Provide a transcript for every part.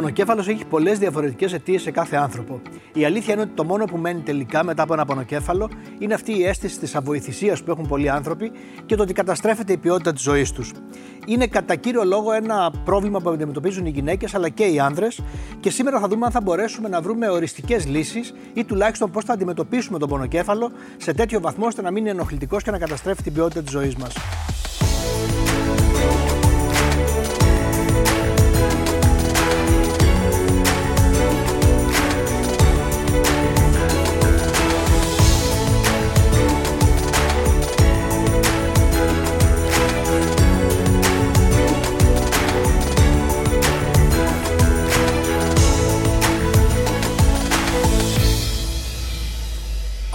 Πονοκέφαλο έχει πολλές διαφορετικές αιτίες σε κάθε άνθρωπο. Η αλήθεια είναι ότι το μόνο που μένει τελικά μετά από ένα πονοκέφαλο είναι αυτή η αίσθηση της αβοηθησίας που έχουν πολλοί άνθρωποι και το ότι καταστρέφεται η ποιότητα της ζωής τους. Είναι κατά κύριο λόγο ένα πρόβλημα που αντιμετωπίζουν οι γυναίκες αλλά και οι άνδρες και σήμερα θα δούμε αν θα μπορέσουμε να βρούμε οριστικές λύσεις ή τουλάχιστον πώς θα αντιμετωπίσουμε τον πονοκέφαλο σε τέτοιο βαθμό ώστε να μην είναι ενοχλητικός και να καταστρέφει την ποιότητα της ζωής μας.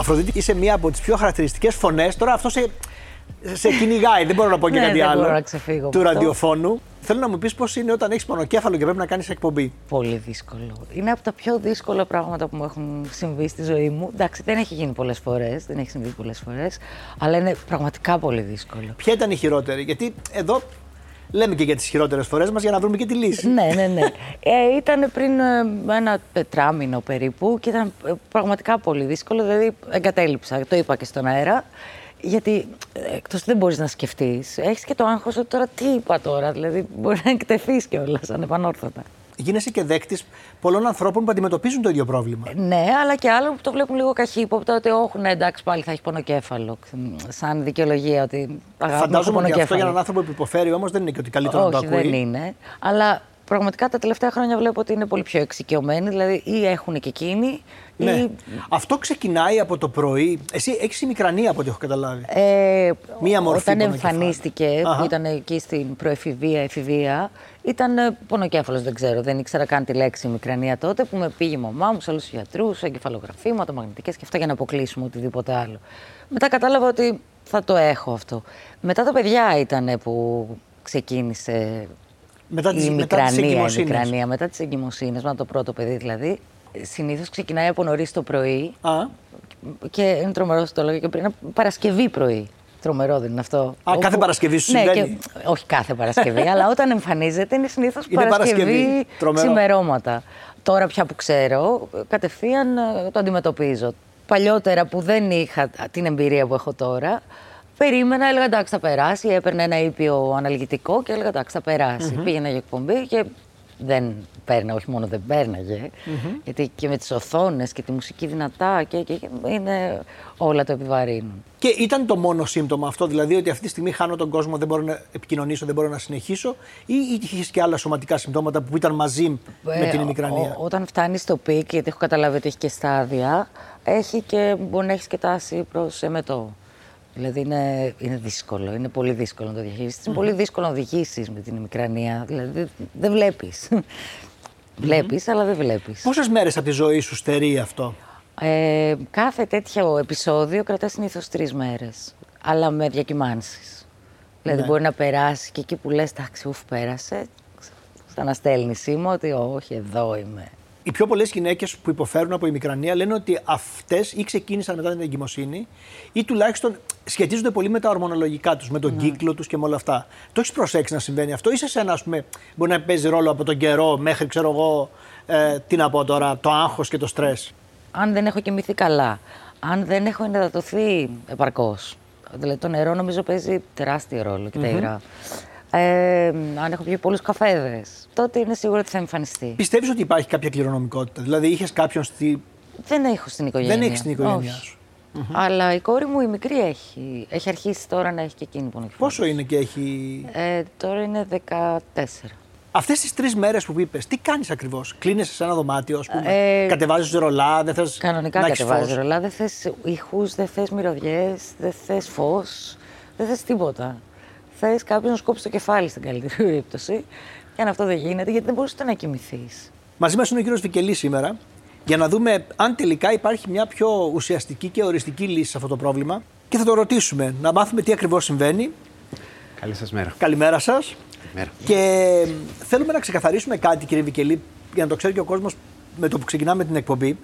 Αφροδίτη, είσαι μία από τις πιο χαρακτηριστικές φωνές. Τώρα αυτό σε, σε κυνηγάει, δεν μπορώ να πω και Ναι, κάτι δεν άλλο. μπορώ να ξεφύγω Του από αυτό. ραδιοφώνου. Θέλω να μου πεις πώς είναι όταν έχεις πονοκέφαλο και πρέπει να κάνεις εκπομπή. Πολύ δύσκολο. Είναι από τα πιο δύσκολα πράγματα που μου έχουν συμβεί στη ζωή μου. Εντάξει, δεν έχει γίνει πολλές φορές, δεν έχει συμβεί πολλές φορές, αλλά είναι πραγματικά πολύ δύσκολο. Ποια ήταν η χειρότερη, Γιατί εδώ λέμε και για τις χειρότερες φορές μας για να βρούμε και τη λύση. ναι, ναι, ναι. Ε, ήταν πριν ε, ένα τετράμινο περίπου και ήταν ε, πραγματικά πολύ δύσκολο. Δηλαδή, εγκατέλειψα, το είπα και στον αέρα. Γιατί εκτός δεν μπορείς να σκεφτείς, έχεις και το άγχος ότι τώρα τι είπα τώρα. Δηλαδή, μπορεί να εκτεθείς κιόλας ανεπανόρθωτα. Γίνεσαι και δέκτης πολλών ανθρώπων που αντιμετωπίζουν το ίδιο πρόβλημα. Ναι, αλλά και άλλων που το βλέπουν λίγο καχύποπτα ότι όχι, ναι, εντάξει, πάλι θα έχεις πονοκέφαλο. Σαν δικαιολογία ότι αγάπη μου, έχω Φαντάζομαι ότι αυτό πονοκέφαλο. για έναν άνθρωπο που υποφέρει όμως δεν είναι και ότι καλύτερο να το Όχι, ακούει. δεν είναι. Αλλά πραγματικά τα τελευταία χρόνια βλέπω ότι είναι πολύ πιο εξοικειωμένοι. Δηλαδή, ή έχουν και εκείνοι. Ναι. Ή, Αυτό ξεκινάει από το πρωί. Εσύ έχεις ημικρανία από ό,τι έχω καταλάβει. ε, Μία μορφή Όταν πονοκεφάλου. εμφανίστηκε, Αχα. που ήταν εκεί στην προεφηβεία, εφηβεία, ήταν ε, πονοκέφαλος, δεν ξέρω. Δεν ήξερα καν τη λέξη μικρανία τότε, που με πήγε η μαμά μου σε όλους τους γιατρούς, εγκεφαλογραφήματα, μαγνητικές και αυτά για να αποκλείσουμε οτιδήποτε άλλο. Μετά κατάλαβα ότι θα το έχω αυτό. Μετά τα παιδιά ήταν που ξεκίνησε Μετά τις- η μετά τις μικρανία, η εγκυμοσύνες. μικρανία, μετά τις εγκυμοσύνες, μετά το πρώτο παιδί δηλαδή. Συνήθως ξεκινάει από νωρίς το πρωί Α, και είναι τρομερός το λόγο και πριν είναι Παρασκευή πρωί. Τρομερό δεν είναι αυτό. Α, κάθε Παρασκευή σου ναι, συμβαίνει. Και, όχι κάθε Παρασκευή, αλλά όταν εμφανίζεται είναι συνήθως Είναι Παρασκευή, Παρασκευή. Τρομερό. ξημερώματα. Τώρα πια που ξέρω, κατευθείαν ε, το αντιμετωπίζω. Παλιότερα που δεν είχα την εμπειρία που έχω τώρα, περίμενα, έλεγα εντάξει θα περάσει, έπαιρνε ένα ήπιο αναλγητικό και έλεγα εντάξει θα περασει Πήγαινα για εκπομπή και δεν πέρνα, όχι μόνο δεν πέρναγε, γιατί και με τις οθόνες και τη μουσική δυνατά και, και, και είναι όλα το επιβαρύνουν. Και ήταν το μόνο σύμπτωμα αυτό, δηλαδή ότι αυτή τη στιγμή χάνω τον κόσμο, δεν μπορώ να επικοινωνήσω, δεν μπορώ να συνεχίσω, ή είχες και άλλα σωματικά συμπτώματα που ήταν μαζί με Ε, την ο- ημικρανία. ο- όταν φτάνεις στο peak, γιατί έχω καταλάβει ότι έχει και στάδια, έχει και, μπορεί να έχεις και τάση προς εμετό. Δηλαδή είναι, είναι δύσκολο, είναι πολύ δύσκολο να το διαχειριστεί. Είναι πολύ δύσκολο να οδηγήσεις με την ημικρανία. Δηλαδή δεν βλέπεις. Βλέπεις, αλλά δεν βλέπεις. Πόσες μέρες από τη ζωή σου στερεί αυτό; Ε, κάθε τέτοιο επεισόδιο κρατάς συνήθως τρεις μέρες. Αλλά με διακυμάνσεις. Δηλαδή Ναι. μπορεί να περάσει και εκεί που λες, εντάξει, ουφ, πέρασε. Ξαναστέλνει σήμα ότι όχι, εδώ είμαι. Οι πιο πολλές γυναίκες που υποφέρουν από ημικρανία λένε ότι αυτές ή ξεκίνησαν μετά την εγκυμοσύνη ή τουλάχιστον σχετίζονται πολύ με τα ορμονολογικά τους, με τον κύκλο τους και με όλα αυτά. Το έχεις προσέξει να συμβαίνει αυτό, ή σε σένα, ας πούμε, μπορεί να παίζει ρόλο από τον καιρό μέχρι, ξέρω εγώ, ε, τι να πω τώρα, το άγχος και το στρες; αν δεν έχω κοιμηθεί καλά, αν δεν έχω ενυδατωθεί επαρκώς. Δηλαδή το νερό νομίζω παίζει τεράστιο ρόλο και τα υγρά. Ε, αν έχω πιει πολλούς καφέδες, τότε είναι σίγουρο ότι θα εμφανιστεί. Πιστεύεις ότι υπάρχει κάποια κληρονομικότητα, δηλαδή είχες κάποιον στη. Δεν έχω στην οικογένεια. Δεν έχεις την οικογένειά Όχι. σου. Αλλά η κόρη μου η μικρή έχει. Έχει αρχίσει τώρα να έχει και εκείνη πονοκεφάλου. Πόσο είναι και έχει. Ε, τώρα είναι 14. Αυτές τις τρεις μέρες που είπες, τι κάνεις ακριβώς; Κλείνεσαι σε ένα δωμάτιο, ας πούμε. Ε, Κατεβάζεις ρολά, δεν θες. Κανονικά να έχεις κατεβάζει φως; ρολά. Δεν θες ήχους, δεν θες μυρωδιές, δεν θες φως, δεν θες τίποτα. Θε κάποιον να σκόψει το κεφάλι στην καλύτερη περίπτωση. Και αν αυτό δεν γίνεται, γιατί δεν μπορεί ούτε να κοιμηθείς. Μαζί μας είναι ο κύριος Βικελής σήμερα για να δούμε αν τελικά υπάρχει μια πιο ουσιαστική και οριστική λύση σε αυτό το πρόβλημα. Και θα το ρωτήσουμε, να μάθουμε τι ακριβώς συμβαίνει. Καλή σας μέρα. Καλημέρα σας. Μέρα. Και θέλουμε να ξεκαθαρίσουμε κάτι, κύριε Βικελή, για να το ξέρει και ο κόσμος με το που ξεκινάμε την εκπομπή.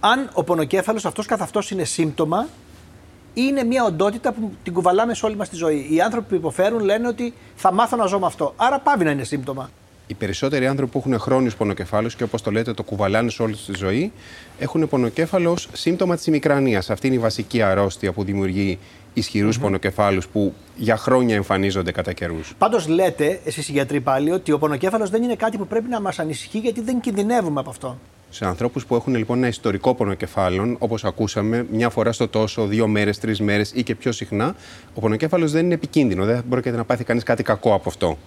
Αν ο πονοκέφαλος αυτός καθ' αυτός είναι σύμπτωμα ή είναι μια οντότητα που την κουβαλάμε σε όλη μας τη ζωή. Οι άνθρωποι που υποφέρουν λένε ότι θα μάθω να ζω με αυτό. Άρα πάβει να είναι σύμπτωμα. Οι περισσότεροι άνθρωποι που έχουν χρόνιους πονοκεφάλους και όπως το λέτε το κουβαλάνε σε όλη τη ζωή, έχουν πονοκέφαλο ως σύμπτωμα της ημικρανίας. Αυτή είναι η βασική αρρώστια που δημιουργεί ισχυρούς mm-hmm. πονοκεφάλους που για χρόνια εμφανίζονται κατά καιρούς. Πάντως λέτε, εσείς οι γιατροί πάλι, ότι ο πονοκέφαλος δεν είναι κάτι που πρέπει να μας ανησυχεί γιατί δεν κινδυνεύουμε από αυτό. Σε ανθρώπους που έχουν λοιπόν ένα ιστορικό πονοκεφάλων, όπως ακούσαμε, μια φορά στο τόσο, δύο μέρες, τρεις μέρες ή και πιο συχνά, ο πονοκέφαλος δεν είναι επικίνδυνο. Δεν μπορεί να πάθει κανείς κάτι κακό από αυτό.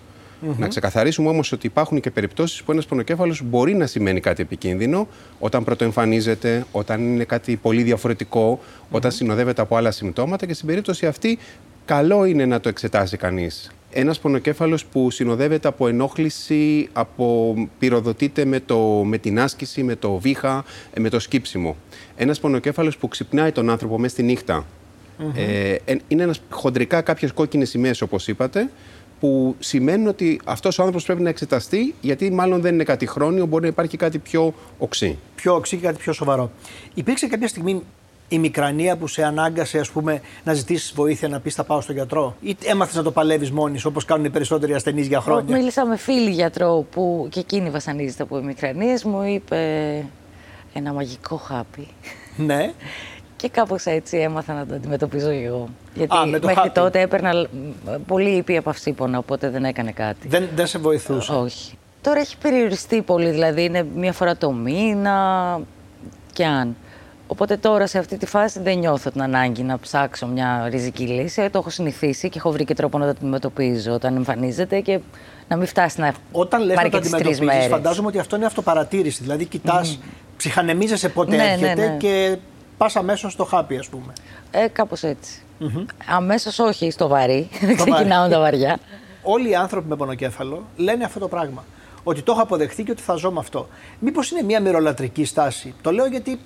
Mm-hmm. Να ξεκαθαρίσουμε όμως ότι υπάρχουν και περιπτώσεις που ένας πονοκέφαλος μπορεί να σημαίνει κάτι επικίνδυνο όταν πρωτοεμφανίζεται, όταν είναι κάτι πολύ διαφορετικό, mm-hmm. όταν συνοδεύεται από άλλα συμπτώματα και στην περίπτωση αυτή καλό είναι να το εξετάσει κανείς. Ένας πονοκέφαλος που συνοδεύεται από ενόχληση, από, πυροδοτείται με, το, με την άσκηση, με το βήχα, ε, με το σκύψιμο. Ένας πονοκέφαλος που ξυπνάει τον άνθρωπο μέσα στη νύχτα. Mm-hmm. Ε, είναι ένας, χοντρικά κάποιες κόκκινες σημαίες, όπως είπατε, που σημαίνουν ότι αυτός ο άνθρωπος πρέπει να εξεταστεί, γιατί μάλλον δεν είναι κάτι χρόνιο, μπορεί να υπάρχει κάτι πιο οξύ. Πιο οξύ και κάτι πιο σοβαρό. Υπήρξε κάποια στιγμή η μικρανία που σε ανάγκασε ας πούμε, να ζητήσεις βοήθεια να πεις θα πάω στον γιατρό, ή έμαθες να το παλεύεις μόνης όπως κάνουν οι περισσότεροι ασθενείς για χρόνια; Μίλησα με φίλη γιατρό που και εκείνη βασανίζεται από μικρανίες, μου είπε ένα μαγικό χάπι. Ναι. Και κάπως έτσι έμαθα να το αντιμετωπίζω εγώ. Γιατί Α, μέχρι χάπι. τότε έπαιρνα πολύ ήπια παυσίπονα, οπότε δεν έκανε κάτι. Δεν, δεν σε βοηθούσε. Όχι. Τώρα έχει περιοριστεί πολύ, δηλαδή είναι μία φορά το μήνα και αν. Οπότε τώρα σε αυτή τη φάση δεν νιώθω την ανάγκη να ψάξω μια ριζική λύση. Το έχω συνηθίσει και έχω βρει και τρόπο να το αντιμετωπίζω όταν εμφανίζεται και να μην φτάσει να Όταν λες πάρει να το αντιμετωπίζεις, φαντάζομαι ότι αυτό είναι αυτοπαρατήρηση. Δηλαδή κοιτάς, mm. ψυχανεμίζεσαι πότε ναι, έρχεται ναι, ναι. και πας αμέσως στο χάπι, ας πούμε. Ε, Κάπως έτσι. Mm-hmm. Αμέσως όχι στο βαρύ. Δεν ξεκινάω τα βαριά. Όλοι οι άνθρωποι με πονοκέφαλο λένε αυτό το πράγμα. Ότι το έχω αποδεχθεί και ότι θα ζω με αυτό. Μήπως είναι μια μυρολατρική στάση. Το λέω γιατί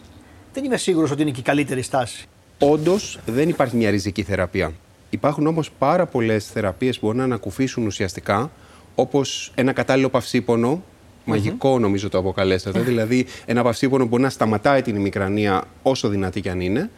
δεν είμαι σίγουρος ότι είναι και η καλύτερη στάση. Όντως δεν υπάρχει μια ριζική θεραπεία. Υπάρχουν όμως πάρα πολλές θεραπείες που μπορούν να ανακουφίσουν ουσιαστικά, όπως ένα κατάλληλο παυσίπονο, Μαγικό νομίζω το αποκαλέσατε. δηλαδή ένα παυσίπονο που μπορεί να σταματάει την ημικρανία όσο δυνατή κι αν είναι.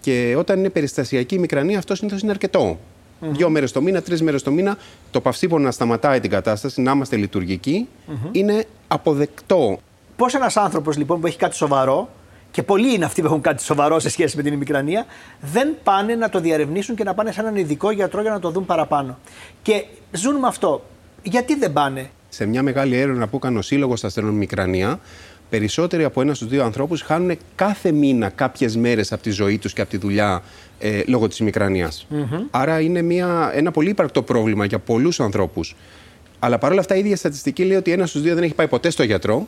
Και όταν είναι περιστασιακή η ημικρανία, αυτό συνήθως είναι αρκετό. Mm-hmm. Δύο μέρες το μήνα, τρεις μέρες το μήνα, το παυσίπονο να σταματάει την κατάσταση, να είμαστε λειτουργικοί, είναι αποδεκτό. Πώς ένας άνθρωπος λοιπόν που έχει κάτι σοβαρό, και πολλοί είναι αυτοί που έχουν κάτι σοβαρό σε σχέση με την ημικρανία, δεν πάνε να το διαρευνήσουν και να πάνε σε έναν ειδικό γιατρό για να το δουν παραπάνω. Και ζουν με αυτό. Γιατί δεν πάνε; Σε μια μεγάλη έρευνα που έκανε ο Σύλλογος Ασθενών Μικρανία, περισσότεροι από ένας στους δύο ανθρώπους χάνουν κάθε μήνα κάποιες μέρες από τη ζωή τους και από τη δουλειά ε, λόγω της ημικρανία. Άρα είναι μια, ένα πολύ υπαρκτό πρόβλημα για πολλούς ανθρώπους. Αλλά παρόλα αυτά η ίδια στατιστική λέει ότι ένας στους δύο δεν έχει πάει ποτέ στο γιατρό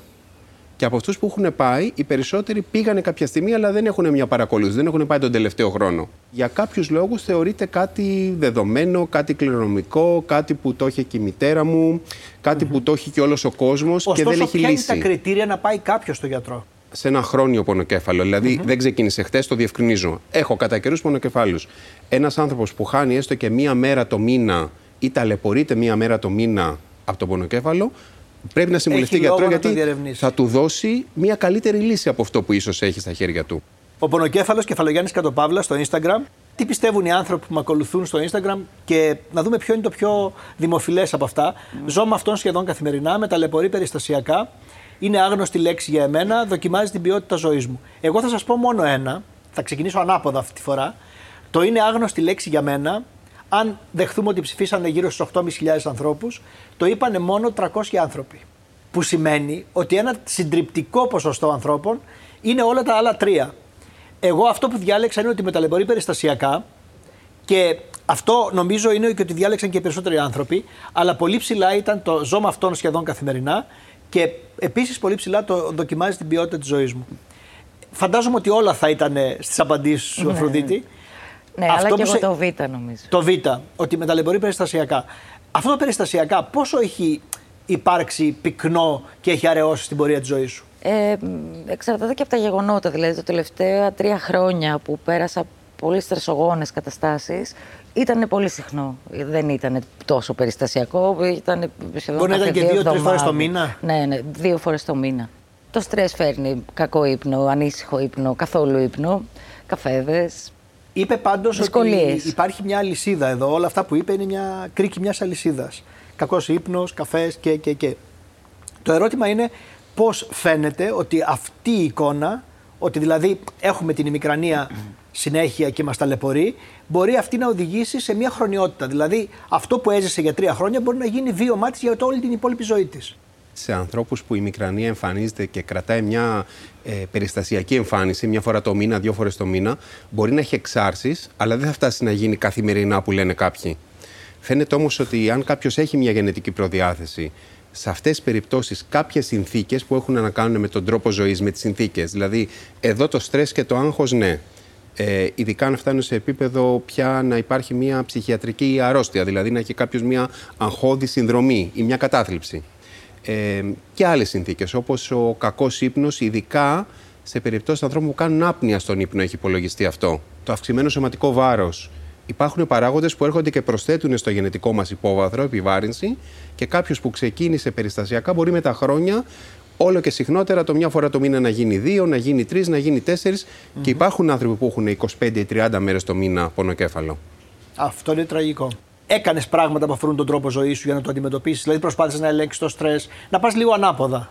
και από αυτούς που έχουν πάει, οι περισσότεροι πήγανε κάποια στιγμή, αλλά δεν έχουν μια παρακολούθηση, δεν έχουν πάει τον τελευταίο χρόνο. Για κάποιους λόγους θεωρείται κάτι δεδομένο, κάτι κληρονομικό, κάτι που το έχει και η μητέρα μου, κάτι που το έχει και όλος ο κόσμος και δεν έχει ποια λύση. Ποια είναι τα κριτήρια να πάει κάποιος στο γιατρό. Σε ένα χρόνιο πονοκέφαλο. Δηλαδή, δεν ξεκίνησε χθες, το διευκρινίζω. Έχω κατά καιρούς πονοκεφάλους. Ένας άνθρωπος που χάνει έστω και μία μέρα το μήνα ή ταλαιπωρείται μία μέρα το μήνα από τον πονοκέφαλο, Πρέπει να συμβουλευτεί γιατρό γιατί θα του δώσει μια καλύτερη λύση από αυτό που ίσως έχει στα χέρια του. Ο πονοκέφαλος Κεφαλογιάννης Κατοπαύλας στο Instagram. Τι πιστεύουν οι άνθρωποι που με ακολουθούν στο Instagram και να δούμε ποιο είναι το πιο δημοφιλές από αυτά. Mm. Ζω με αυτόν σχεδόν καθημερινά, με ταλαιπωρεί περιστασιακά. Είναι άγνωστη λέξη για εμένα, δοκιμάζει την ποιότητα ζωής μου. Εγώ θα σας πω μόνο ένα, θα ξεκινήσω ανάποδα αυτή τη φορά. Το είναι άγνωστη λέξη για μένα, αν δεχθούμε ότι ψηφίσανε γύρω στους 8.500 ανθρώπους, το είπανε μόνο 300 άνθρωποι. Που σημαίνει ότι ένα συντριπτικό ποσοστό ανθρώπων είναι όλα τα άλλα τρία. Εγώ αυτό που διάλεξα είναι ότι με ταλαιπωρεί περιστασιακά και αυτό νομίζω είναι και ότι διάλεξαν και οι περισσότεροι άνθρωποι, αλλά πολύ ψηλά ήταν το ζω με αυτόν σχεδόν καθημερινά και επίσης πολύ ψηλά το δοκιμάζει την ποιότητα της ζωής μου. Φαντάζομαι ότι όλα θα ήταν στις απαντήσεις σου, ναι. Αφροδίτη. Ναι, αυτό αλλά και εγώ το Β νομίζω. Το Β, ότι με ταλαιπωρεί περιστασιακά. Αυτό το περιστασιακά πόσο έχει υπάρξει πυκνό και έχει αραιώσει στην πορεία της ζωής σου; Ε, εξαρτάται και από τα γεγονότα. Δηλαδή, τα τελευταία τρία χρόνια που πέρασα πολύ στρεσογόνες καταστάσεις, Ήταν πολύ συχνό. Δεν ήταν τόσο περιστασιακό. Ήταν σχεδόν Μπορεί να ήταν κάθε και δύο δύο-τρεις φορές το εβδομάδες. μήνα; Ναι, ναι, δύο φορές το μήνα. Το στρες φέρνει κακό ύπνο, ανήσυχο ύπνο, καθόλου ύπνο, καφέδες. Είπε πάντως ότι Δυσκολίες. υπάρχει μια αλυσίδα εδώ. Όλα αυτά που είπε είναι μια κρίκη μιας αλυσίδας. Κακός ύπνος, καφές και, και, και. Το ερώτημα είναι πώς φαίνεται ότι αυτή η εικόνα, ότι δηλαδή έχουμε την ημικρανία συνέχεια και μας ταλαιπωρεί, μπορεί αυτή να οδηγήσει σε μια χρονιότητα. Δηλαδή αυτό που έζησε για τρία χρόνια μπορεί να γίνει βίωμά τη για όλη την υπόλοιπη ζωή της. Σε ανθρώπους που η μικρανία εμφανίζεται και κρατάει μια ε, περιστασιακή εμφάνιση, μια φορά το μήνα, δύο φορές το μήνα, μπορεί να έχει εξάρσεις, αλλά δεν θα φτάσει να γίνει καθημερινά που λένε κάποιοι. Φαίνεται όμως ότι αν κάποιος έχει μια γενετική προδιάθεση, σε αυτές τις περιπτώσεις κάποιες συνθήκες που έχουν να κάνουν με τον τρόπο ζωής, με τις συνθήκες, δηλαδή εδώ το στρες και το άγχος ναι, ε, ειδικά αν φτάνουν σε επίπεδο πια να υπάρχει μια ψυχιατρική αρρώστια, δηλαδή να έχει κάποιος μια αγχώδη συνδρομή ή μια κατάθλιψη ε, και άλλες συνθήκες όπως ο κακός ύπνος, ειδικά σε περιπτώσεις ανθρώπων που κάνουν άπνοια στον ύπνο έχει υπολογιστεί αυτό. Το αυξημένο σωματικό βάρος. Υπάρχουν παράγοντες που έρχονται και προσθέτουν στο γενετικό μας υπόβαθρο, επιβάρυνση και κάποιος που ξεκίνησε περιστασιακά μπορεί με τα χρόνια όλο και συχνότερα το μια φορά το μήνα να γίνει δύο, να γίνει τρεις, να γίνει τέσσερις και υπάρχουν άνθρωποι που έχουν 25 ή 30 μέρες το μήνα πονοκέφαλο. Αυτό είναι τραγικό. Έκανες πράγματα που αφορούν τον τρόπο ζωής σου για να το αντιμετωπίσεις. Δηλαδή, προσπάθησες να ελέγξεις το στρες, να πας λίγο ανάποδα.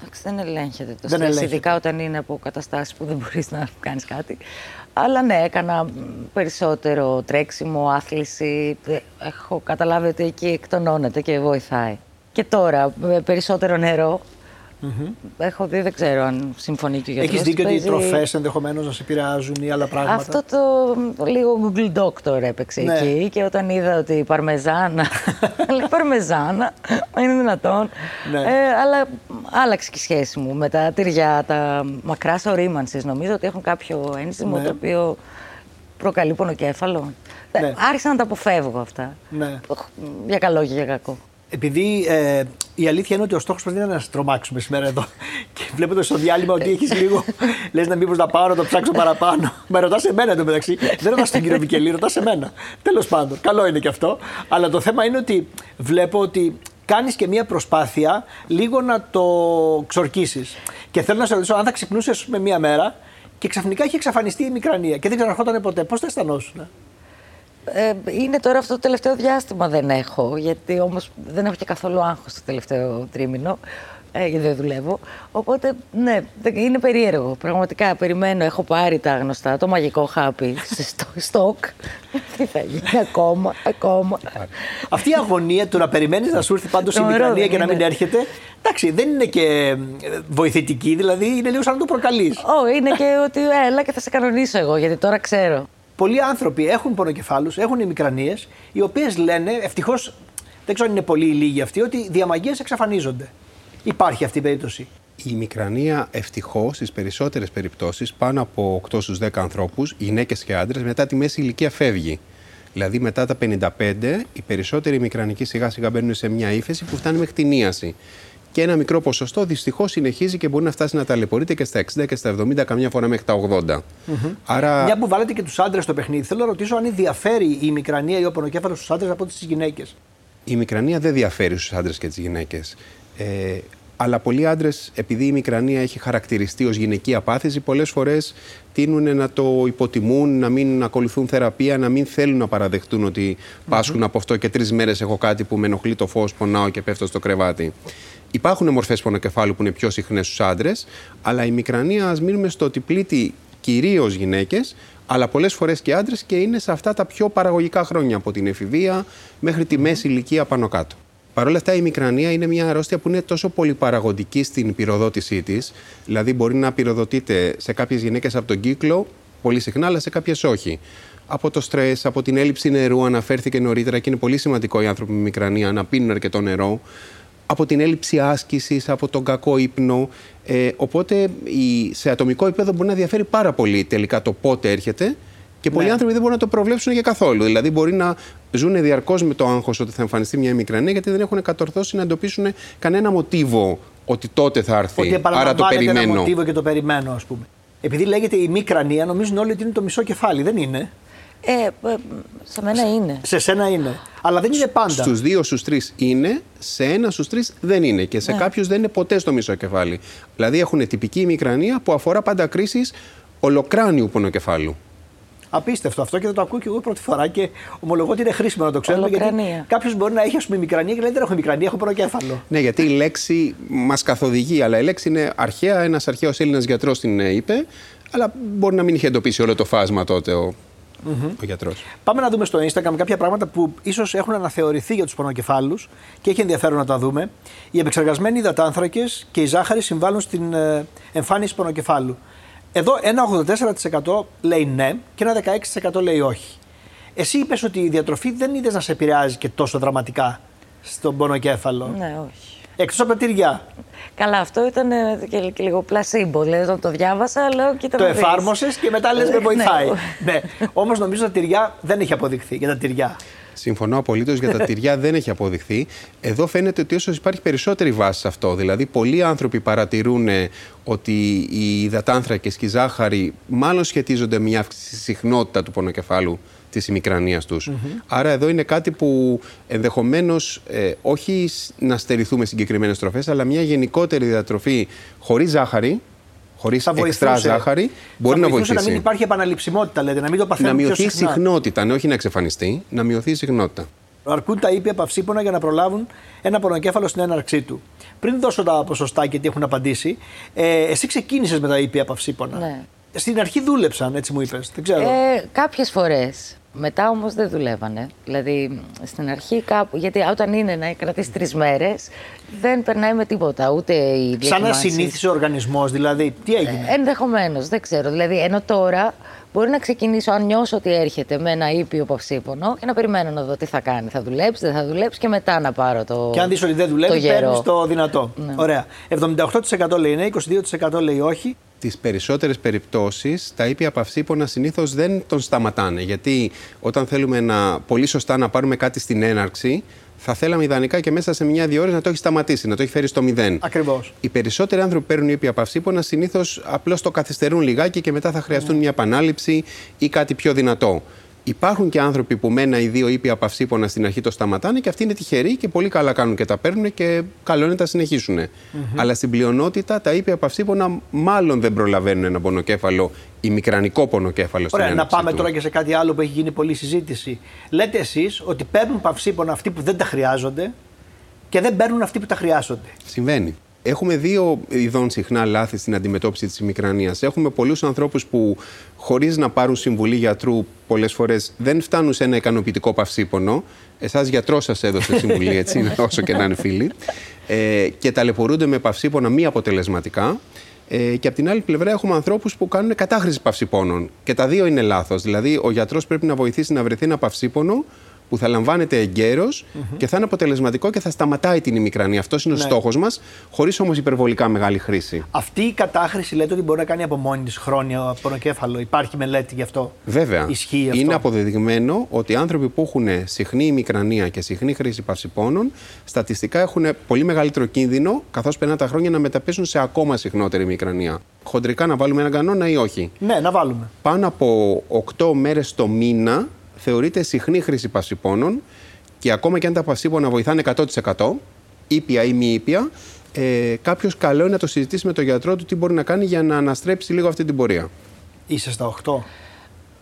Εντάξει, δεν ελέγχεται το Δεν στρες, ελέγχεται. ειδικά όταν είναι από καταστάσεις που δεν μπορείς να κάνεις κάτι. Αλλά ναι, έκανα μ, περισσότερο τρέξιμο, άθληση. Ε, Έχω καταλάβει ότι εκεί εκτονώνεται και βοηθάει. Και τώρα, με περισσότερο νερό. Έχω δει, δεν ξέρω αν συμφωνεί και ο Έχεις γιατρός. δίκιο ότι οι παίζει- τροφές ενδεχομένως να σε επηρεάζουν ή άλλα πράγματα; Αυτό το μ, λίγο Google Doctor έπαιξε Ναι. εκεί και όταν είδα ότι η παρμεζάνα, λέει παρμεζάνα, μα είναι δυνατόν. Ναι. Ε, αλλά άλλαξε και η σχέση μου με τα τυριά, τα μακρά ορίμανση. Νομίζω ότι έχουν κάποιο ένζυμο Ναι. το οποίο προκαλεί πονοκέφαλο. Ναι. Ε, Άρχισα να τα αποφεύγω αυτά. Ναι. Για καλό και για κακό. Επειδή ε, η αλήθεια είναι ότι ο στόχος μας δεν είναι να σε τρομάξουμε σήμερα εδώ. Και βλέποντα στο διάλειμμα ότι έχεις λίγο. Λες να μήπως να πάω να το ψάξω παραπάνω. Με ρωτάς εμένα εδώ μεταξύ. Δεν ρωτάς τον κύριο Μικελή, ρωτάς εμένα. Τέλος πάντων, καλό είναι και αυτό. Αλλά το θέμα είναι ότι βλέπω ότι κάνεις και μία προσπάθεια λίγο να το ξορκίσεις. Και θέλω να σε ρωτήσω αν θα ξυπνούσες με μία μέρα και ξαφνικά έχει εξαφανιστεί η μικρανία και δεν ξαναρχόταν ποτέ. Πώς θα αισθανόσουν; Ε, είναι τώρα αυτό το τελευταίο διάστημα δεν έχω, γιατί όμως δεν έχω και καθόλου άγχος το τελευταίο τρίμηνο, ε, γιατί δεν δουλεύω. Οπότε, ναι, δεν- είναι περίεργο. Πραγματικά, περιμένω, έχω πάρει τα γνωστά, το μαγικό χάπι σε στο- στόκ. Τι θα γίνει, ακόμα, ακόμα. Αυτή η αγωνία του να περιμένεις να σου έρθει πάντως η Τρομερό, μικρανία δεν και να μην είναι. έρχεται. Εντάξει, δεν είναι και ε, βοηθητική, δηλαδή είναι λίγο σαν να το προκαλείς. Ω, είναι και ότι έλα και θα σε κανονίσω εγώ, γιατί τώρα ξέρω. Πολλοί άνθρωποι έχουν πονοκεφάλους, έχουν ημικρανίες, οι οποίες λένε, ευτυχώς, δεν ξέρω αν είναι πολλοί ή λίγοι αυτοί, ότι διαμαγείες εξαφανίζονται. Υπάρχει αυτή η περίπτωση. Η μικρανία ευτυχώς στις περισσότερες περιπτώσεις, πάνω από 8 στους 10 ανθρώπους, γυναίκες και άντρες, μετά τη μέση ηλικία φεύγει. Δηλαδή μετά τα 55, οι περισσότεροι μικρανικοί σιγά σιγά μπαίνουν σε μια ύφεση που φτάνει μέχρι την ίαση. Και ένα μικρό ποσοστό δυστυχώς συνεχίζει και μπορεί να φτάσει να ταλαιπωρείται και στα 60 και στα 70, καμιά φορά μέχρι τα 80. Άρα Μια που βάλετε και τους άντρες στο παιχνίδι, θέλω να ρωτήσω αν διαφέρει η ημικρανία ή ο πονοκέφαλο στους άντρες από τις γυναίκες. η μικρανία δεν διαφέρει στους άντρες και τις γυναίκες. Ε, αλλά πολλοί άντρες, επειδή η μικρανία έχει χαρακτηριστεί ως γυναική απάθηση, πολλές φορές τείνουν να το υποτιμούν, να μην ακολουθούν θεραπεία, να μην θέλουν να παραδεχτούν ότι πάσχουν από αυτό και τρεις μέρες έχω κάτι που με ενοχλεί το φως, πονάω και πέφτω στο κρεβάτι. Υπάρχουν μορφές πονοκεφάλου που είναι πιο συχνές στους άντρες, αλλά η μικρανία, ας μείνουμε στο ότι πλήττει κυρίως γυναίκες, αλλά πολλές φορές και άντρες και είναι σε αυτά τα πιο παραγωγικά χρόνια, από την εφηβεία μέχρι τη μέση ηλικία πάνω κάτω. Παρ' όλα αυτά, η μικρανία είναι μια αρρώστια που είναι τόσο πολύ παραγωγική στην πυροδότησή της, δηλαδή μπορεί να πυροδοτείται σε κάποιες γυναίκες από τον κύκλο πολύ συχνά, αλλά σε κάποιες όχι. Από το στρες, από την έλλειψη νερού, αναφέρθηκε νωρίτερα και είναι πολύ σημαντικό οι άνθρωποι με μικρανία να πίνουν αρκετό νερό από την έλλειψη άσκησης, από τον κακό ύπνο. Ε, οπότε η, σε ατομικό επίπεδο μπορεί να διαφέρει πάρα πολύ τελικά το πότε έρχεται και πολλοί Ναι. άνθρωποι δεν μπορούν να το προβλέψουν για καθόλου. Δηλαδή μπορεί να ζουν διαρκώς με το άγχος ότι θα εμφανιστεί μια μικρανία γιατί δεν έχουν κατορθώσει να εντοπίσουν κανένα μοτίβο ότι τότε θα έρθει. Ότι Άρα το επαναλαμβάνεται ένα περιμένω. μοτίβο και το περιμένω, ας πούμε. Επειδή λέγεται η μικρανία, νομίζουν όλοι ότι είναι το μισό κεφάλι. Δεν είναι. Ε, ε, σε μένα είναι. Σε σένα είναι. Αλλά δεν είναι πάντα. Στους δύο στους τρεις είναι, σε ένα στους τρεις δεν είναι. Και σε Ναι. κάποιους δεν είναι ποτέ στο μισό κεφάλι. Δηλαδή έχουν τυπική ημικρανία που αφορά πάντα κρίσεις ολοκράνιου πονοκεφάλου. Απίστευτο αυτό και θα το ακούω και εγώ πρώτη φορά και ομολογώ ότι είναι χρήσιμο να το ξέρουμε. Γιατί Ολοκρανία. κάποιος μπορεί να έχει ας πούμε μικρανία και λέει δεν έχω μικρανία, έχω πονοκέφαλο. Ναι, γιατί η λέξη μας καθοδηγεί, αλλά η λέξη είναι αρχαία. Ένας αρχαίος Έλληνας γιατρός την ε, είπε, αλλά μπορεί να μην είχε εντοπίσει όλο το φάσμα τότε ο, ο γιατρός. Πάμε να δούμε στο Instagram κάποια πράγματα που ίσως έχουν αναθεωρηθεί για τους πονοκεφάλους και έχει ενδιαφέρον να τα δούμε. Οι επεξεργασμένοι υδατάνθρακες και η ζάχαρη συμβάλλουν στην ε, εμφάνιση πονοκεφάλου. Εδώ ένα 84% λέει ναι και ένα 16% λέει όχι. Εσύ είπες ότι η διατροφή δεν είδες να σε επηρεάζει και τόσο δραματικά στον πονοκέφαλο. Ναι, όχι. Εκτός από τα τυριά. Καλά, αυτό ήταν ε, και, και λίγο πλασίμπο. Δηλαδή, όταν το διάβασα, λέω κοίτα Το να δεις. εφάρμοσες και μετά λες με Ναι. βοηθάει. ναι. Όμως νομίζω ότι τα τυριά δεν έχει αποδειχθεί για τα τυριά. Συμφωνώ απολύτως για τα τυριά δεν έχει αποδειχθεί. Εδώ φαίνεται ότι ίσως υπάρχει περισσότερη βάση σε αυτό. Δηλαδή, πολλοί άνθρωποι παρατηρούν ε, ότι οι υδατάνθρακες και η ζάχαρη μάλλον σχετίζονται με μια αύξηση στη συχνότητα του πονοκεφάλου της ημικρανίας τους. Άρα, εδώ είναι κάτι που ενδεχομένως όχι σ- να στερηθούμε συγκεκριμένες τροφές, αλλά μια γενικότερη διατροφή χωρίς ζάχαρη, χωρίς Θα εξτρά βοηθούσε. ζάχαρη, μπορεί θα να βοηθούσε βοηθήσει. να μην υπάρχει επαναληψιμότητα, λέτε, να μην το να παθαίνουν πιο μειωθεί η συχνά. συχνότητα, ναι, όχι να εξαφανιστεί, να μειωθεί η συχνότητα. Αρκούν τα ήπια παυσίπονα για να προλάβουν ένα πονοκέφαλο στην έναρξή του. Πριν δώσω τα ποσοστά και τι έχουν απαντήσει, ε, εσύ ξεκίνησες με τα ήπια παυσίπονα. Ναι. Στην αρχή δούλεψαν, έτσι μου είπες. Δεν ξέρω. Ε, κάποιες φορές. Μετά όμως δεν δουλεύανε. Δηλαδή, στην αρχή κάπου... Γιατί όταν είναι να κρατήσει τρεις μέρες, δεν περνάει με τίποτα. Ούτε η Σαν να διακυμάνσεις. συνήθισε ο οργανισμός, δηλαδή. Τι έγινε; Ενδεχομένως, δεν ξέρω. Δηλαδή, ενώ τώρα μπορεί να ξεκινήσω, αν νιώσω ότι έρχεται με ένα ήπιο παυσίπονο και να περιμένω να δω τι θα κάνει. Θα δουλέψει, δεν θα δουλέψει και μετά να πάρω το. και αν δεις ότι δεν το δουλεύει, γερό. παίρνεις το δυνατό. Ναι. Ωραία. 78% λέει ναι, 22% λέει όχι. Τις περισσότερες περιπτώσεις τα ήπια παυσίπονα συνήθως δεν τον σταματάνε. Γιατί όταν θέλουμε να, πολύ σωστά να πάρουμε κάτι στην έναρξη, θα θέλαμε ιδανικά και μέσα σε μια-δύο ώρες να το έχει σταματήσει, να το έχει φέρει στο μηδέν. Ακριβώς. Οι περισσότεροι άνθρωποι που παίρνουν ήπια παυσίπονα συνήθως απλώς το καθυστερούν λιγάκι και μετά θα χρειαστούν μια επανάληψη ή κάτι πιο δυνατό. Υπάρχουν και άνθρωποι που με ένα ή δύο ήπια παυσίπονα στην αρχή το σταματάνε και αυτοί είναι τυχεροί και πολύ καλά κάνουν και τα παίρνουν και καλό είναι να τα συνεχίσουν. Αλλά στην πλειονότητα τα ήπια παυσίπονα μάλλον δεν προλαβαίνουν ένα πονοκέφαλο ή μικρανικό πονοκέφαλο στην Ωραία, να έναρξη πάμε του. τώρα και σε κάτι άλλο που έχει γίνει πολλή συζήτηση. Λέτε εσείς ότι παίρνουν παυσίπονα αυτοί που δεν τα χρειάζονται και δεν παίρνουν αυτοί που τα χρειάζονται. Συμβαίνει. Έχουμε δύο ειδών συχνά λάθη στην αντιμετώπιση της ημικρανίας. Έχουμε πολλούς ανθρώπους που χωρίς να πάρουν συμβουλή γιατρού πολλές φορές δεν φτάνουν σε ένα ικανοποιητικό παυσίπονο. Εσάς γιατρός σας έδωσε συμβουλή, έτσι, όσο και να είναι φίλοι. Ε, και ταλαιπωρούνται με παυσίπονα μη αποτελεσματικά. Ε, και από την άλλη πλευρά έχουμε ανθρώπους που κάνουν κατάχρηση παυσιπώνων. Και τα δύο είναι λάθος. Δηλαδή, ο γιατρός πρέπει να βοηθήσει να βρεθεί ένα παυσίπονο που θα λαμβάνεται εγκαίρως και θα είναι αποτελεσματικό και θα σταματάει την ημικρανία. Αυτός είναι ο Ναι. στόχος μας, χωρίς όμως υπερβολικά μεγάλη χρήση. Αυτή η κατάχρηση λέτε ότι μπορεί να κάνει από μόνη της χρόνια πονοκέφαλο. Υπάρχει μελέτη γι' αυτό; Βέβαια. Ισχύει αυτό; Είναι αποδεδειγμένο ότι οι άνθρωποι που έχουν συχνή ημικρανία και συχνή χρήση παυσιπώνων, στατιστικά έχουν πολύ μεγαλύτερο κίνδυνο, καθώς περνάνε τα χρόνια, να μεταπέσουν σε ακόμα συχνότερη ημικρανία. Χοντρικά να βάλουμε έναν κανόνα ή όχι; Ναι, να βάλουμε. Πάνω από 8 μέρες το μήνα θεωρείται συχνή χρήση παυσιπώνων και ακόμα και αν τα παυσίπονα βοηθάνε 100%, ήπια ή μη ήπια, ε, κάποιος καλό είναι να το συζητήσει με τον γιατρό του τι μπορεί να κάνει για να αναστρέψει λίγο αυτή την πορεία. Είσαι στα 8.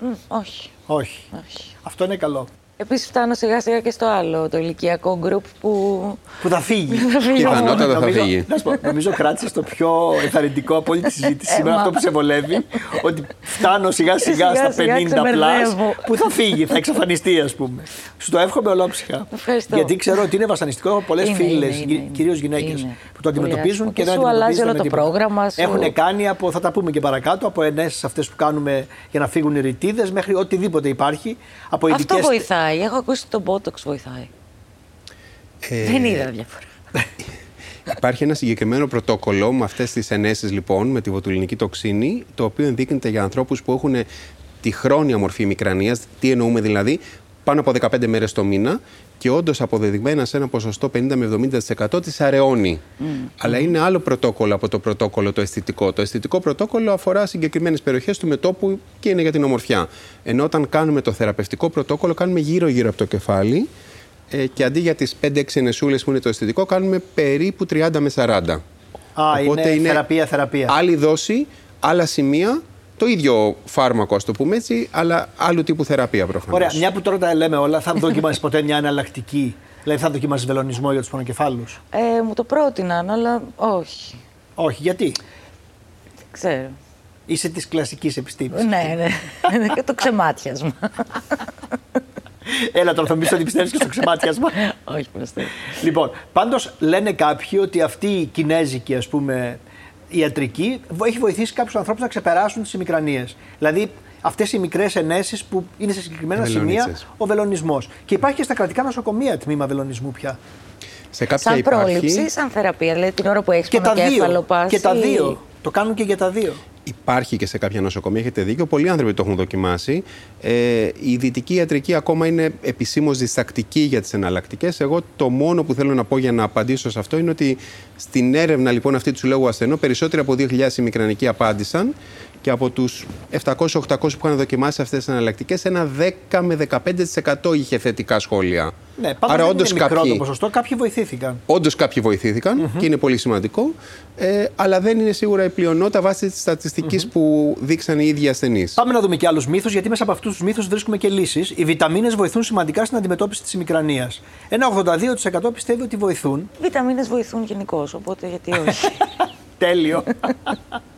Μ, όχι. Όχι. όχι. Αυτό είναι καλό. Επίσης, φτάνω σιγά σιγά και στο άλλο, το ηλικιακό γκρουπ που. Που θα φύγει. Πιθανότατα θα Νομίζω- φύγει. να σου πω, νομίζω κράτησε το πιο ενθαρρυντικό από όλη τη συζήτηση σήμερα Ε, μα. αυτό που σε βολεύει. ότι φτάνω σιγά σιγά Σιγά στα σιγά 50 plus ξεμπερδεύω. που θα φύγει, θα εξαφανιστεί ας πούμε. Σου το εύχομαι ολόψυχα. Ευχαριστώ. Γιατί ξέρω ότι είναι βασανιστικό. Έχω πολλές Είναι, φίλες, είναι, είναι, είναι. κυρίως γυναίκες, Είναι. που το Πολύ αντιμετωπίζουν άσχημο. και Και δεν σου αλλάζει αντιμετωπίζουν όλο με το τίποτα. πρόγραμμα σου. Έχουν κάνει από, θα τα πούμε και παρακάτω, από ενέσεις αυτές που κάνουμε για να φύγουν οι ρητίδες μέχρι οτιδήποτε υπάρχει. Από Αυτό ειδικές- βοηθάει. Έχω ακούσει το Botox βοηθάει. Ε, Δεν είδα διαφορά. Υπάρχει ένα συγκεκριμένο πρωτόκολλο με αυτές τις ενέσεις λοιπόν, με τη βοτουλινική τοξίνη, το οποίο ενδείκνυται για ανθρώπους που έχουν τη χρόνια μορφή μικρανίας. Τι εννοούμε δηλαδή, πάνω από 15 μέρες το μήνα και όντως αποδεδειγμένα σε ένα ποσοστό 50 με 70% της αραιώνει. Αλλά είναι άλλο πρωτόκολλο από το πρωτόκολλο το αισθητικό. Το αισθητικό πρωτόκολλο αφορά συγκεκριμένες περιοχές του μετόπου και είναι για την ομορφιά. Ενώ όταν κάνουμε το θεραπευτικό πρωτόκολλο, κάνουμε γύρω-γύρω από το κεφάλι ε, και αντί για τις 5-6 ενεσούλες που είναι το αισθητικό, κάνουμε περίπου 30 με 40. Α, Οπότε είναι, είναι θεραπεία, θεραπεία. Άλλη δόση, άλλα σημεία, το ίδιο φάρμακο, ας το πούμε έτσι, αλλά άλλου τύπου θεραπεία προφανώς. Ωραία, μια που τώρα τα λέμε όλα, θα δοκιμάσεις ποτέ μια εναλλακτική; Δηλαδή, θα δοκιμάσεις βελονισμό για τους πονοκεφάλους; Ε, μου το πρότειναν, αλλά όχι. Όχι, γιατί; Δεν ξέρω. Είσαι της κλασικής επιστήμης. ναι, ναι. και το ξεμάτιασμα. Έλα τώρα θα μου πει ότι πιστεύει και στο ξεμάτιασμα. όχι, πιστεύω. λοιπόν, πάντως λένε κάποιοι ότι αυτή η κινέζικη ας πούμε ιατρική έχει βοηθήσει κάποιους ανθρώπους να ξεπεράσουν τις ημικρανίες. Δηλαδή αυτές οι μικρές ενέσεις που είναι σε συγκεκριμένα σημεία Βελονίτσες. ο βελονισμός. Και υπάρχει και στα κρατικά νοσοκομεία τμήμα βελονισμού πια. Σε κάποια Σαν υπάρχει. πρόληψη, σαν θεραπεία. Δηλαδή την ώρα που έχεις Και τα πονοκέφαλο δύο. πας Και τα ή- δύο. Το κάνουν και για τα δύο. Υπάρχει και σε κάποια νοσοκομεία, έχετε δίκιο. Πολλοί άνθρωποι το έχουν δοκιμάσει. Ε, η δυτική ιατρική ακόμα είναι επισήμως διστακτική για τις εναλλακτικές. Εγώ το μόνο που θέλω να πω για να απαντήσω σε αυτό είναι ότι στην έρευνα λοιπόν αυτή του συλλόγου ασθενών, περισσότεροι από 2.000 ημικρανικοί απάντησαν και από τους 700-800 που είχαν δοκιμάσει αυτές τις εναλλακτικές, ένα 10 με 15% είχε θετικά σχόλια. Ναι, πάντως Άρα, δεν όντως είναι μικρό κάποιοι. το ποσοστό, κάποιοι βοηθήθηκαν. Όντως κάποιοι βοηθήθηκαν και είναι πολύ σημαντικό, ε, αλλά δεν είναι σίγουρα η πλειονότητα βάσει της στατιστικη που δείξαν οι ίδιοι ασθενείς. Πάμε να δούμε και άλλους μύθους, γιατί μέσα από αυτούς τους μύθους βρίσκουμε και λύσεις. Οι βιταμίνες βοηθούν σημαντικά στην αντιμετώπιση της ημικρανία. Ένα 82% πιστεύει ότι βοηθούν. Βιταμίνες βοηθούν γενικώς, οπότε γιατί όχι. Τέλειο.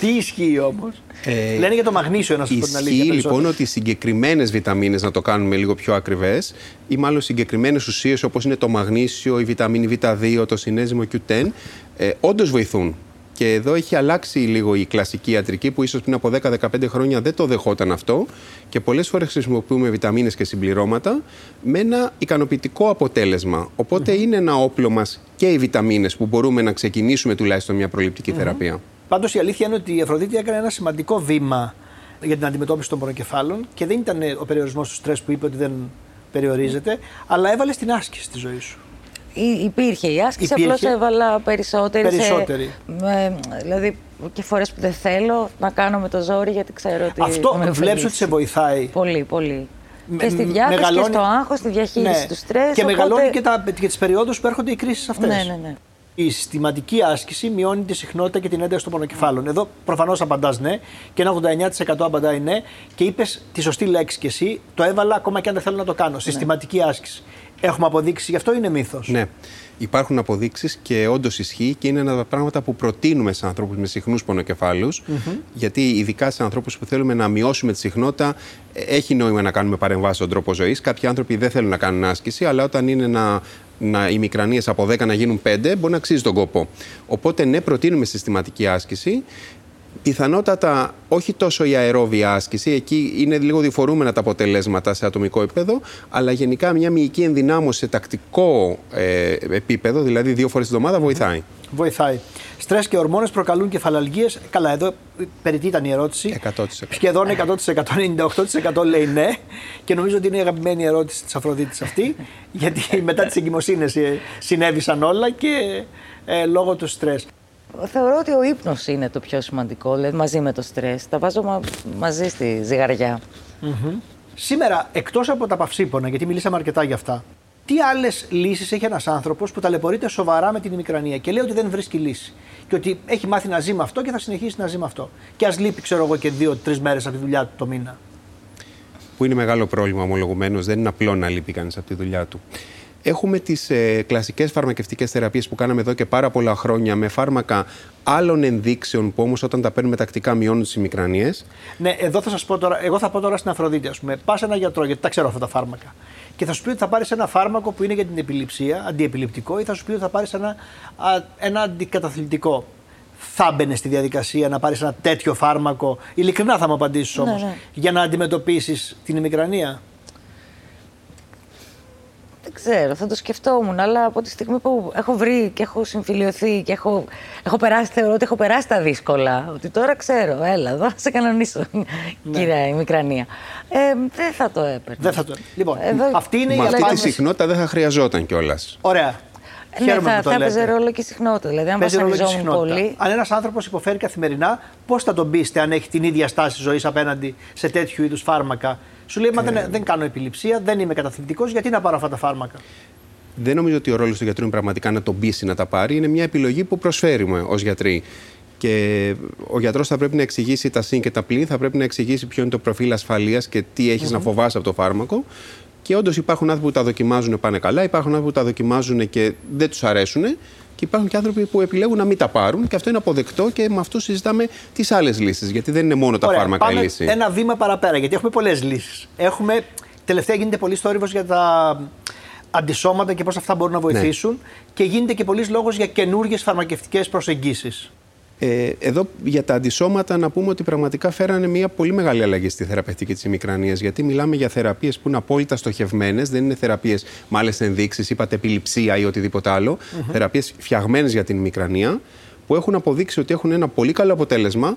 Τι ισχύει όμως; Ε, Λένε για το μαγνήσιο, να σας πω την αλήθεια. Ισχύει περισσότερο. λοιπόν ότι συγκεκριμένες βιταμίνες, να το κάνουμε λίγο πιο ακριβές, ή μάλλον συγκεκριμένες ουσίες όπως είναι το μαγνήσιο, η βιταμίνη Β2, το συνέζυμο Q10, ε, όντως βοηθούν. Και εδώ έχει αλλάξει λίγο η κλασική ιατρική που ίσως πριν από 10-15 χρόνια δεν το δεχόταν αυτό και πολλές φορές χρησιμοποιούμε βιταμίνες και συμπληρώματα με ένα ικανοποιητικό αποτέλεσμα. Οπότε είναι ένα όπλο μας και οι βιταμίνες που μπορούμε να ξεκινήσουμε τουλάχιστον μια προληπτικη θεραπεία. Πάντως η αλήθεια είναι ότι η Αφροδίτη έκανε ένα σημαντικό βήμα για την αντιμετώπιση των πονοκεφάλων και δεν ήταν ο περιορισμός του στρες που είπε ότι δεν περιορίζεται, αλλά έβαλε στην άσκηση στη ζωή σου. Ή- Υπήρχε η άσκηση, Υπήρχε. απλώ έβαλα περισσότερη. σε- Περισσότερη. με- δηλαδή και φορές που δεν θέλω να κάνω με το ζόρι γιατί ξέρω ότι. Αυτό θα με βλέπεις ότι ωφελήσει. σε βοηθάει. Πολύ, πολύ. Με- και στη διάθεση μεγαλώνει- και στο άγχος, στη διαχείριση Ναι. του στρες. Και οπότε- μεγαλώνει και, τα, και τις περιόδους που έρχονται οι κρίσεις αυτές. Ναι, ναι, ναι. Η συστηματική άσκηση μειώνει τη συχνότητα και την ένταση των πονοκεφάλων. Εδώ προφανώς απαντάς ναι και ένα 89% απαντάει ναι και είπες τη σωστή λέξη κι εσύ. Το έβαλα ακόμα και αν δεν θέλω να το κάνω. Συστηματική άσκηση. Έχουμε αποδείξεις γι' αυτό ή είναι μύθος. Ναι. Υπάρχουν αποδείξεις και όντως ισχύει και είναι ένα από τα πράγματα που προτείνουμε σε ανθρώπους με συχνούς Γιατί ειδικά σε ανθρώπους που θέλουμε να μειώσουμε τη συχνότητα, ε, έχει νόημα να κάνουμε παρεμβάσεις στον τρόπο ζωής. Κάποιοι άνθρωποι δεν θέλουν να κάνουν άσκηση, αλλά όταν είναι να, να, οι μικρανίες από 10 να γίνουν 5, μπορεί να αξίζει τον κόπο. Οπότε, ναι, προτείνουμε συστηματική άσκηση. Πιθανότατα όχι τόσο η αερόβια άσκηση, εκεί είναι λίγο διφορούμενα τα αποτελέσματα σε ατομικό επίπεδο, αλλά γενικά μια μυϊκή ενδυνάμωση σε τακτικό ε, επίπεδο, δηλαδή δύο φορές την εβδομάδα, βοηθάει. Βοηθάει. Στρες και ορμόνες προκαλούν κεφαλαλγίες. Καλά, εδώ περιττή ήταν η ερώτηση. 100%. Σχεδόν 100%, 98% λέει ναι. Και νομίζω ότι είναι η αγαπημένη ερώτηση της Αφροδίτης αυτή. γιατί μετά τις εγκυμοσύνες συνέβησαν όλα και ε, λόγω του στρες. Θεωρώ ότι ο ύπνος είναι το πιο σημαντικό, δηλαδή μαζί με το στρες. Τα βάζω μα- μαζί στη ζυγαριά. Σήμερα, εκτός από τα παυσίπονα, γιατί μιλήσαμε αρκετά για αυτά, τι άλλες λύσεις έχει ένας άνθρωπος που ταλαιπωρείται σοβαρά με την ημικρανία και λέει ότι δεν βρίσκει λύση. Και ότι έχει μάθει να ζει με αυτό και θα συνεχίσει να ζει με αυτό. Και ας λείπει, ξέρω εγώ, και δύο-τρεις μέρες από τη δουλειά του το μήνα. Που είναι μεγάλο πρόβλημα ομολογουμένως, δεν είναι απλό να λείπει κανείς από τη δουλειά του. Έχουμε τις ε, κλασικές φαρμακευτικές θεραπείες που κάναμε εδώ και πάρα πολλά χρόνια με φάρμακα άλλων ενδείξεων που όμως όταν τα παίρνουμε τακτικά μειώνουν τις ημικρανίες. Ναι, εδώ θα σας πω τώρα, εγώ θα πω τώρα στην Αφροδίτη, ας πούμε. Πας σε ένα γιατρό, γιατί τα ξέρω αυτά τα φάρμακα. Και θα σου πει ότι θα πάρεις ένα φάρμακο που είναι για την επιληψία, αντιεπιληπτικό, ή θα σου πει ότι θα πάρεις ένα, α, ένα αντικαταθλιπτικό. Θα μπαινε στη διαδικασία να πάρεις ένα τέτοιο φάρμακο, ειλικρινά θα μου απαντήσεις όμως, Ναι, ναι. για να αντιμετωπίσεις την ημικρανία. Δεν δεν ξέρω, θα το σκεφτόμουν. Αλλά από τη στιγμή που έχω βρει και έχω συμφιλειωθεί και έχω, έχω περάσει, θεωρώ ότι έχω περάσει τα δύσκολα. Ότι τώρα ξέρω, έλα εδώ, σε κανονίσω, ναι. κυρία η Μικρανία. Ε, δεν θα το έπαιρνα. Δεν θα το Λοιπόν, εδώ, αυτή είναι με η αυτή τη συχνότητα δεν θα χρειαζόταν κιόλας. Ωραία. Ναι, θα, θα έπαιζε ρόλο και η συχνότητα. Δηλαδή, αν βασανιζόμουν πολύ. Αν ένας άνθρωπος υποφέρει καθημερινά, πώς θα τον πείστε αν έχει την ίδια στάση ζωής απέναντι σε τέτοιου είδους φάρμακα; Σου λέει, Μα δεν, ε. δεν κάνω επιληψία, δεν είμαι καταθλιπτικός, γιατί να πάρω αυτά τα φάρμακα; Δεν νομίζω ότι ο ρόλος του γιατρού είναι πραγματικά να τον πείσει να τα πάρει. Είναι μια επιλογή που προσφέρουμε ως γιατροί. Και ο γιατρός θα πρέπει να εξηγήσει τα συν και τα πλήν, θα πρέπει να εξηγήσει ποιο είναι το προφίλ ασφαλείας και τι έχεις να φοβάσαι από το φάρμακο. Και όντως υπάρχουν άνθρωποι που τα δοκιμάζουν πάνε καλά, υπάρχουν άνθρωποι που τα δοκιμάζουν και δεν τους αρέσουν. Και υπάρχουν και άνθρωποι που επιλέγουν να μην τα πάρουν και αυτό είναι αποδεκτό και με αυτό συζητάμε τις άλλες λύσεις. Γιατί δεν είναι μόνο τα Ωραία, φάρμακα πάμε η λύση. Ένα βήμα παραπέρα, γιατί έχουμε πολλές λύσεις. Έχουμε, τελευταία γίνεται πολύ θόρυβο για τα αντισώματα και πώς αυτά μπορούν να ναι. βοηθήσουν. Ναι. Και γίνεται και πολλής λόγος για καινούργιες φαρμακευτικές προσεγγίσεις. Ε, εδώ για τα αντισώματα να πούμε ότι πραγματικά φέρανε μια πολύ μεγάλη αλλαγή στη θεραπευτική της ημικρανίας. Γιατί μιλάμε για θεραπείες που είναι απόλυτα στοχευμένες, δεν είναι θεραπείες με άλλε ενδείξεις, είπατε επιληψία ή οτιδήποτε άλλο. Mm-hmm. Θεραπείες φτιαγμένες για την ημικρανία, που έχουν αποδείξει ότι έχουν ένα πολύ καλό αποτέλεσμα.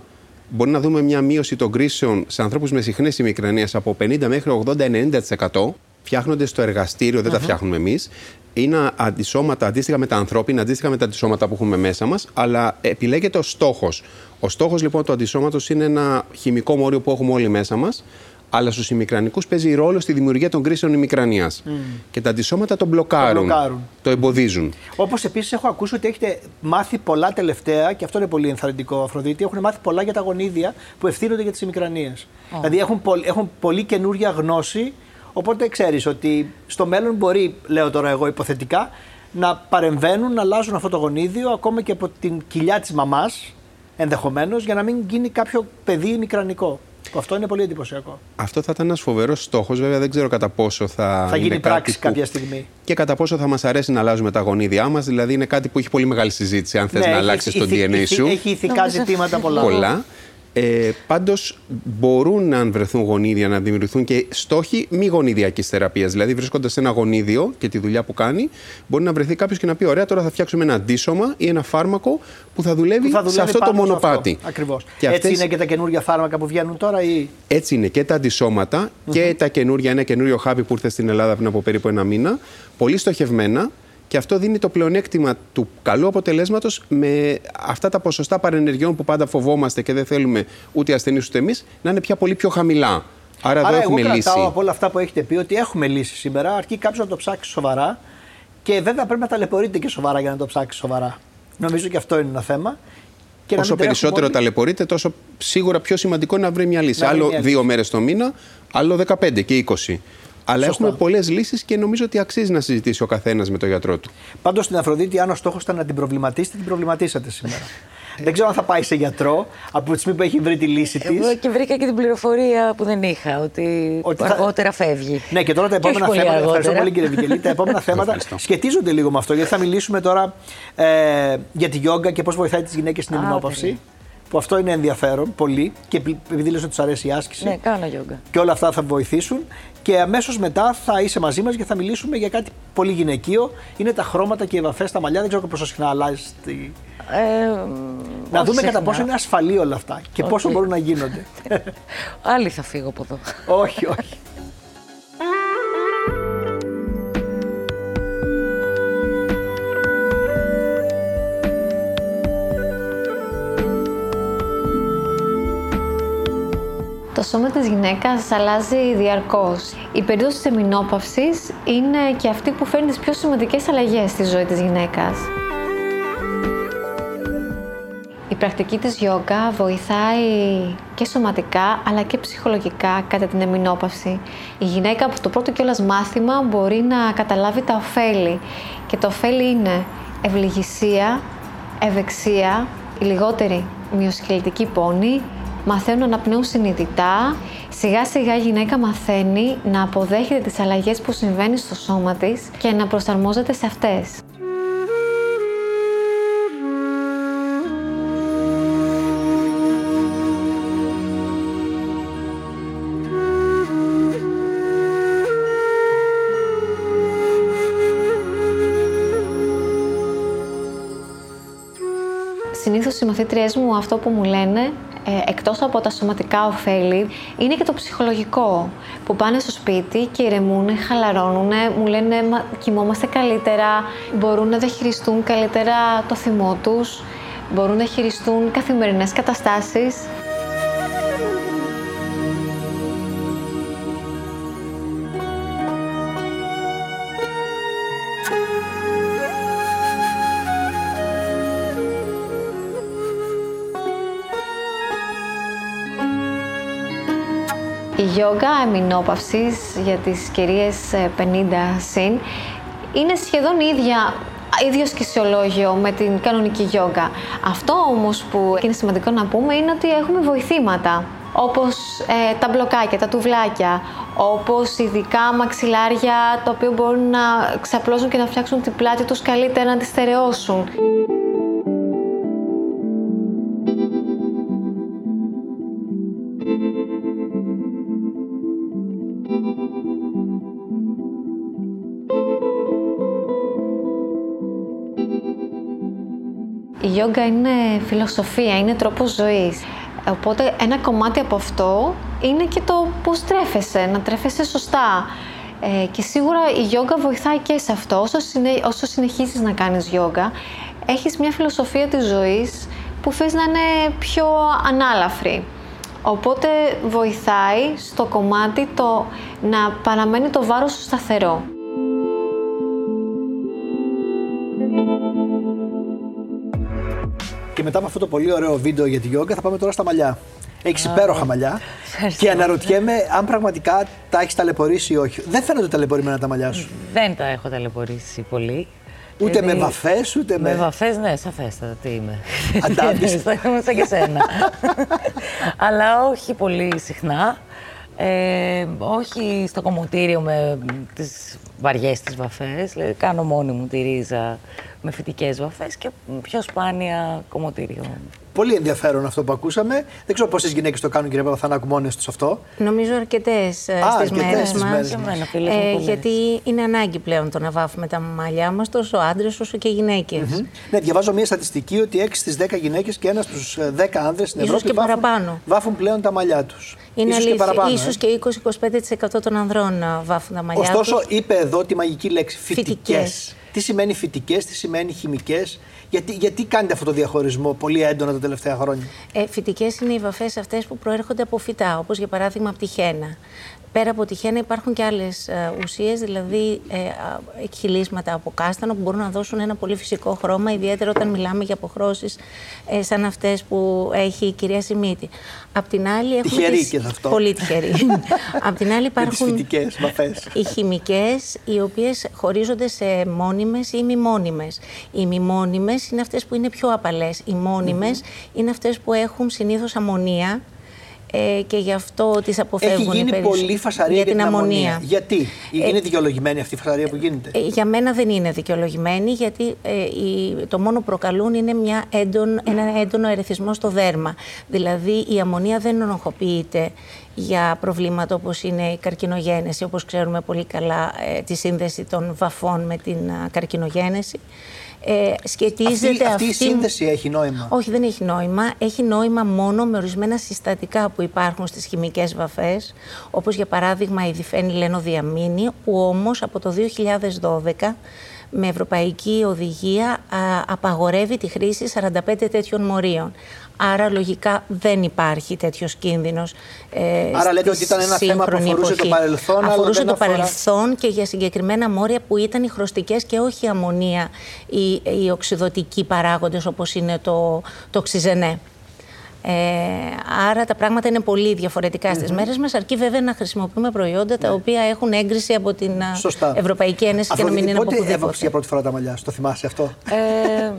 Μπορεί να δούμε μια μείωση των κρίσεων σε ανθρώπους με συχνές ημικρανίες από 50 μέχρι 80-90%. Φτιάχνονται στο εργαστήριο, δεν τα φτιάχνουμε εμείς είναι αντισώματα αντίστοιχα με τα ανθρώπινα, αντίστοιχα με τα αντισώματα που έχουμε μέσα μας, αλλά επιλέγεται ο στόχος. Ο στόχος λοιπόν του αντισώματος είναι ένα χημικό μόριο που έχουμε όλοι μέσα μας, αλλά στους ημικρανικούς παίζει ρόλο στη δημιουργία των κρίσεων ημικρανίας. Mm. Και τα αντισώματα τον μπλοκάρουν, το, το εμποδίζουν. Όπως επίσης έχω ακούσει ότι έχετε μάθει πολλά τελευταία, και αυτό είναι πολύ ενθαρρυντικό, Αφροδίτη, έχουν μάθει πολλά για τα γονίδια που ευθύνονται για τις ημικρανίες. Oh. Δηλαδή έχουν, έχουν πολύ καινούργια γνώση Οπότε ξέρεις ότι στο μέλλον μπορεί, λέω τώρα εγώ υποθετικά, να παρεμβαίνουν, να αλλάζουν αυτό το γονίδιο ακόμα και από την κοιλιά της μαμάς, ενδεχομένως, για να μην γίνει κάποιο παιδί μικρανικό. Αυτό είναι πολύ εντυπωσιακό. Αυτό θα ήταν ένας φοβερός στόχος. Βέβαια, δεν ξέρω κατά πόσο θα. Θα γίνει πράξη που... κάποια στιγμή. Και κατά πόσο θα μας αρέσει να αλλάζουμε τα γονίδια μας. Δηλαδή, είναι κάτι που έχει πολύ μεγάλη συζήτηση, αν θες ναι, να αλλάξεις το DNA σου. Έχει ηθικά ζητήματα πολλά. πολλά. Ε, Πάντως μπορούν να βρεθούν γονίδια να δημιουργηθούν και στόχοι μη γονιδιακής θεραπείας. Δηλαδή, βρίσκοντας ένα γονίδιο και τη δουλειά που κάνει, μπορεί να βρεθεί κάποιος και να πει: Ωραία, τώρα θα φτιάξουμε ένα αντίσωμα ή ένα φάρμακο που θα δουλεύει, θα δουλεύει σε αυτό το μονοπάτι. Ακριβώς. Έτσι αυτές... είναι και τα καινούργια φάρμακα που βγαίνουν τώρα, ή. Έτσι είναι και τα αντισωματα και τα καινούργια. Ένα καινούριο χάπι που ήρθε στην Ελλάδα πριν από περίπου ένα μήνα. Πολύ στοχευμένα και αυτό δίνει το πλεονέκτημα του καλού αποτελέσματος με αυτά τα ποσοστά παρενεργειών που πάντα φοβόμαστε και δεν θέλουμε ούτε οι ασθενείς ούτε εμείς να είναι πια πολύ πιο χαμηλά. Άρα, Άρα εδώ έχουμε εγώ λύση. από όλα αυτά που έχετε πει ότι έχουμε λύση σήμερα, αρκεί κάποιος να το ψάξει σοβαρά και βέβαια πρέπει να ταλαιπωρείτε και σοβαρά για να το ψάξει σοβαρά. Νομίζω και αυτό είναι ένα θέμα. Και Όσο περισσότερο ταλαιπωρείτε, τόσο σίγουρα πιο σημαντικό είναι να βρει μια λύση. Να άλλο δύο μέρες το μήνα, άλλο 15 και 20. Αλλά Σωστό. έχουμε πολλές λύσεις και νομίζω ότι αξίζει να συζητήσει ο καθένας με τον γιατρό του. Πάντως στην Αφροδίτη, αν ο στόχος ήταν να την προβληματίσετε, την προβληματίσατε σήμερα. δεν ξέρω αν θα πάει σε γιατρό από τη στιγμή που έχει βρει τη λύση της. Και βρήκα και την πληροφορία που δεν είχα, ότι, ότι θα... αργότερα φεύγει. Ναι, και τώρα τα επόμενα θέματα. Αργότερα. Ευχαριστώ πολύ, κύριε Βικελή. τα επόμενα θέματα σχετίζονται λίγο με αυτό, γιατί θα μιλήσουμε τώρα ε, για τη γιόγκα και πώς βοηθάει τις γυναίκες στην εμεινόπαυση που αυτό είναι ενδιαφέρον πολύ και επειδή λες ότι τους αρέσει η άσκηση. Ναι, κάνω γιόγκα. Και όλα αυτά θα βοηθήσουν. Και αμέσως μετά θα είσαι μαζί μας και θα μιλήσουμε για κάτι πολύ γυναικείο. Είναι τα χρώματα και οι βαφέ στα μαλλιά. Δεν ξέρω πόσο συχνά αλλάζει. Τη... Ε, να δούμε συχνά. κατά πόσο είναι ασφαλή όλα αυτά και okay. πόσο μπορούν να γίνονται. Άλλοι θα φύγω από εδώ. όχι, όχι. Το σώμα της γυναίκας αλλάζει διαρκώς. Η περίοδος της εμεινόπαυσης είναι και αυτή που φέρνει τις πιο σημαντικές αλλαγές στη ζωή της γυναίκας. Η πρακτική της γιόγκα βοηθάει και σωματικά αλλά και ψυχολογικά κατά την εμεινόπαυση. Η γυναίκα από το πρώτο κιόλας μάθημα μπορεί να καταλάβει τα ωφέλη και το ωφέλη είναι ευληγησία, ευεξία, η λιγότερη μειοσκελετική πόνη, μαθαίνω να αναπνέουν συνειδητά. Σιγά σιγά η γυναίκα μαθαίνει να αποδέχεται τις αλλαγές που συμβαίνει στο σώμα της και να προσαρμόζεται σε αυτές. Συνήθως οι μαθήτριές μου αυτό που μου λένε ε, εκτός από τα σωματικά ωφέλη, είναι και το ψυχολογικό. Που πάνε στο σπίτι και ηρεμούν, χαλαρώνουν, μου λένε κοιμόμαστε καλύτερα, μπορούν να διαχειριστούν καλύτερα το θυμό τους, μπορούν να χειριστούν καθημερινές καταστάσεις. Γιόγκα εμεινόπαυσης για τις κυρίες 50 ε, συν είναι σχεδόν ίδια ίδιος σκησιολόγιο με την κανονική γιόγκα. Αυτό όμως που είναι σημαντικό να πούμε είναι ότι έχουμε βοηθήματα όπως ε, τα μπλοκάκια, τα τουβλάκια, όπως ειδικά μαξιλάρια τα οποία μπορούν να ξαπλώσουν και να φτιάξουν την πλάτη τους καλύτερα, να τη στερεώσουν. Η γιόγκα είναι φιλοσοφία, είναι τρόπος ζωής. Οπότε ένα κομμάτι από αυτό είναι και το πώς τρέφεσαι, να τρέφεσαι σωστά. Ε, και σίγουρα η γιόγκα βοηθάει και σε αυτό. Όσο, συνε... όσο συνεχίζεις να κάνεις γιόγκα, έχεις μια φιλοσοφία της ζωής που θες να είναι πιο ανάλαφρη. Οπότε βοηθάει στο κομμάτι το να παραμένει το βάρος σου σταθερό. Και μετά από αυτό το πολύ ωραίο βίντεο για τη γιόγκα θα πάμε τώρα στα μαλλιά. Έχεις υπέροχα μαλλιά. Και αναρωτιέμαι αν πραγματικά τα έχεις ταλαιπωρήσει ή όχι. Δεν φαίνονται ταλαιπωρημένα τα μαλλιά σου. Δεν τα έχω ταλαιπωρήσει πολύ. Ούτε με βαφές, ούτε με. Με βαφές, ναι, σαφέστατα. Τι είμαι. Αντάβει. Είμαι σαν και σένα. Αλλά όχι πολύ συχνά. Ε, όχι στο κομμωτήριο με τις βαριές τις βαφές, δηλαδή κάνω μόνη μου τη ρίζα με φυτικές βαφές και πιο σπάνια κομμωτήριο. Πολύ ενδιαφέρον αυτό που ακούσαμε. Δεν ξέρω πόσες γυναίκες το κάνουν, κύριε Παπαθανάκου, μόνες τους αυτό. Νομίζω αρκετές στις μέρες μας. Ε, γιατί είναι ανάγκη πλέον το να βάφουμε τα μαλλιά μας, τόσο άντρες όσο και γυναίκες. Mm-hmm. Ναι, διαβάζω μια στατιστική ότι 6 στις 10 γυναίκες και ένας στους 10 άνδρες στην Ευρώπη και βάφουν, παραπάνω. βάφουν πλέον τα μαλλιά τους. Είναι ίσως αλήθεια. Και ίσως ε. και 20-25% των ανδρών βάφουν τα μαλλιά του. Ωστόσο, τους. είπε εδώ τη μαγική λέξη φυτικές. Τι σημαίνει φυτικές, τι σημαίνει χημικές. Γιατί, γιατί κάνετε αυτό το διαχωρισμό πολύ έντονα τα τελευταία χρόνια; Ε, Φυτικές είναι οι βαφές αυτές που προέρχονται από φυτά, όπως για παράδειγμα από τη χένα. Πέρα από τη χένα υπάρχουν και άλλες ουσίες, δηλαδή ε, εκχυλίσματα από κάστανο που μπορούν να δώσουν ένα πολύ φυσικό χρώμα, ιδιαίτερα όταν μιλάμε για αποχρώσεις ε, σαν αυτές που έχει η κυρία Σιμίτη. Απ' την άλλη έχουμε. Τυχερή τις... και σε αυτό. Πολύ τυχερή. Απ' την άλλη υπάρχουν. Οι χημικές, οι οποίες χωρίζονται σε μόνιμες ή μη μόνιμες. Οι μη μόνιμες είναι αυτές που είναι πιο απαλές. Οι μόνιμες είναι αυτές που έχουν συνήθως αμμονία ε, και γι' αυτό τις αποφεύγουν. Έχει γίνει πολύ φασαρία για την αμμονία. Γιατί; Ε, είναι δικαιολογημένη αυτή η φασαρία που γίνεται; Ε, για μένα δεν είναι δικαιολογημένη, γιατί ε, η, το μόνο που προκαλούν είναι μια έντον, ένα έντονο ερεθισμό στο δέρμα. Δηλαδή η αμμονία δεν ενοχοποιείται για προβλήματα όπως είναι η καρκινογένεση, όπως ξέρουμε πολύ καλά ε, τη σύνδεση των βαφών με την καρκινογένεση ε, σχετίζεται αυτή, αυτή, η σύνδεση έχει νόημα; Όχι, δεν έχει νόημα. Έχει νόημα μόνο με ορισμένα συστατικά που υπάρχουν στις χημικές βαφές, όπως για παράδειγμα η διφένη λενοδιαμίνη, που όμως από το 2012 με ευρωπαϊκή οδηγία α, απαγορεύει τη χρήση 45 τέτοιων μορίων. Άρα λογικά δεν υπάρχει τέτοιος κίνδυνος. Ε, Άρα λέτε ότι ήταν ένα θέμα που αφορούσε εποχή. το παρελθόν. Αφορούσε το αφορά... παρελθόν και για συγκεκριμένα μόρια που ήταν οι χρωστικές και όχι η αμμονία, οι, οι οξυδοτικοί παράγοντες όπως είναι το, το ξυζενέ. Ε, άρα τα πράγματα είναι πολύ διαφορετικά mm-hmm. στις μέρες μας, αρκεί βέβαια να χρησιμοποιούμε προϊόντα τα ναι. οποία έχουν έγκριση από την Σωστά. Ευρωπαϊκή Ένωση και να μην είναι από πότε έβαψε για πρώτη φορά τα μαλλιά το θυμάσαι αυτό; Ε,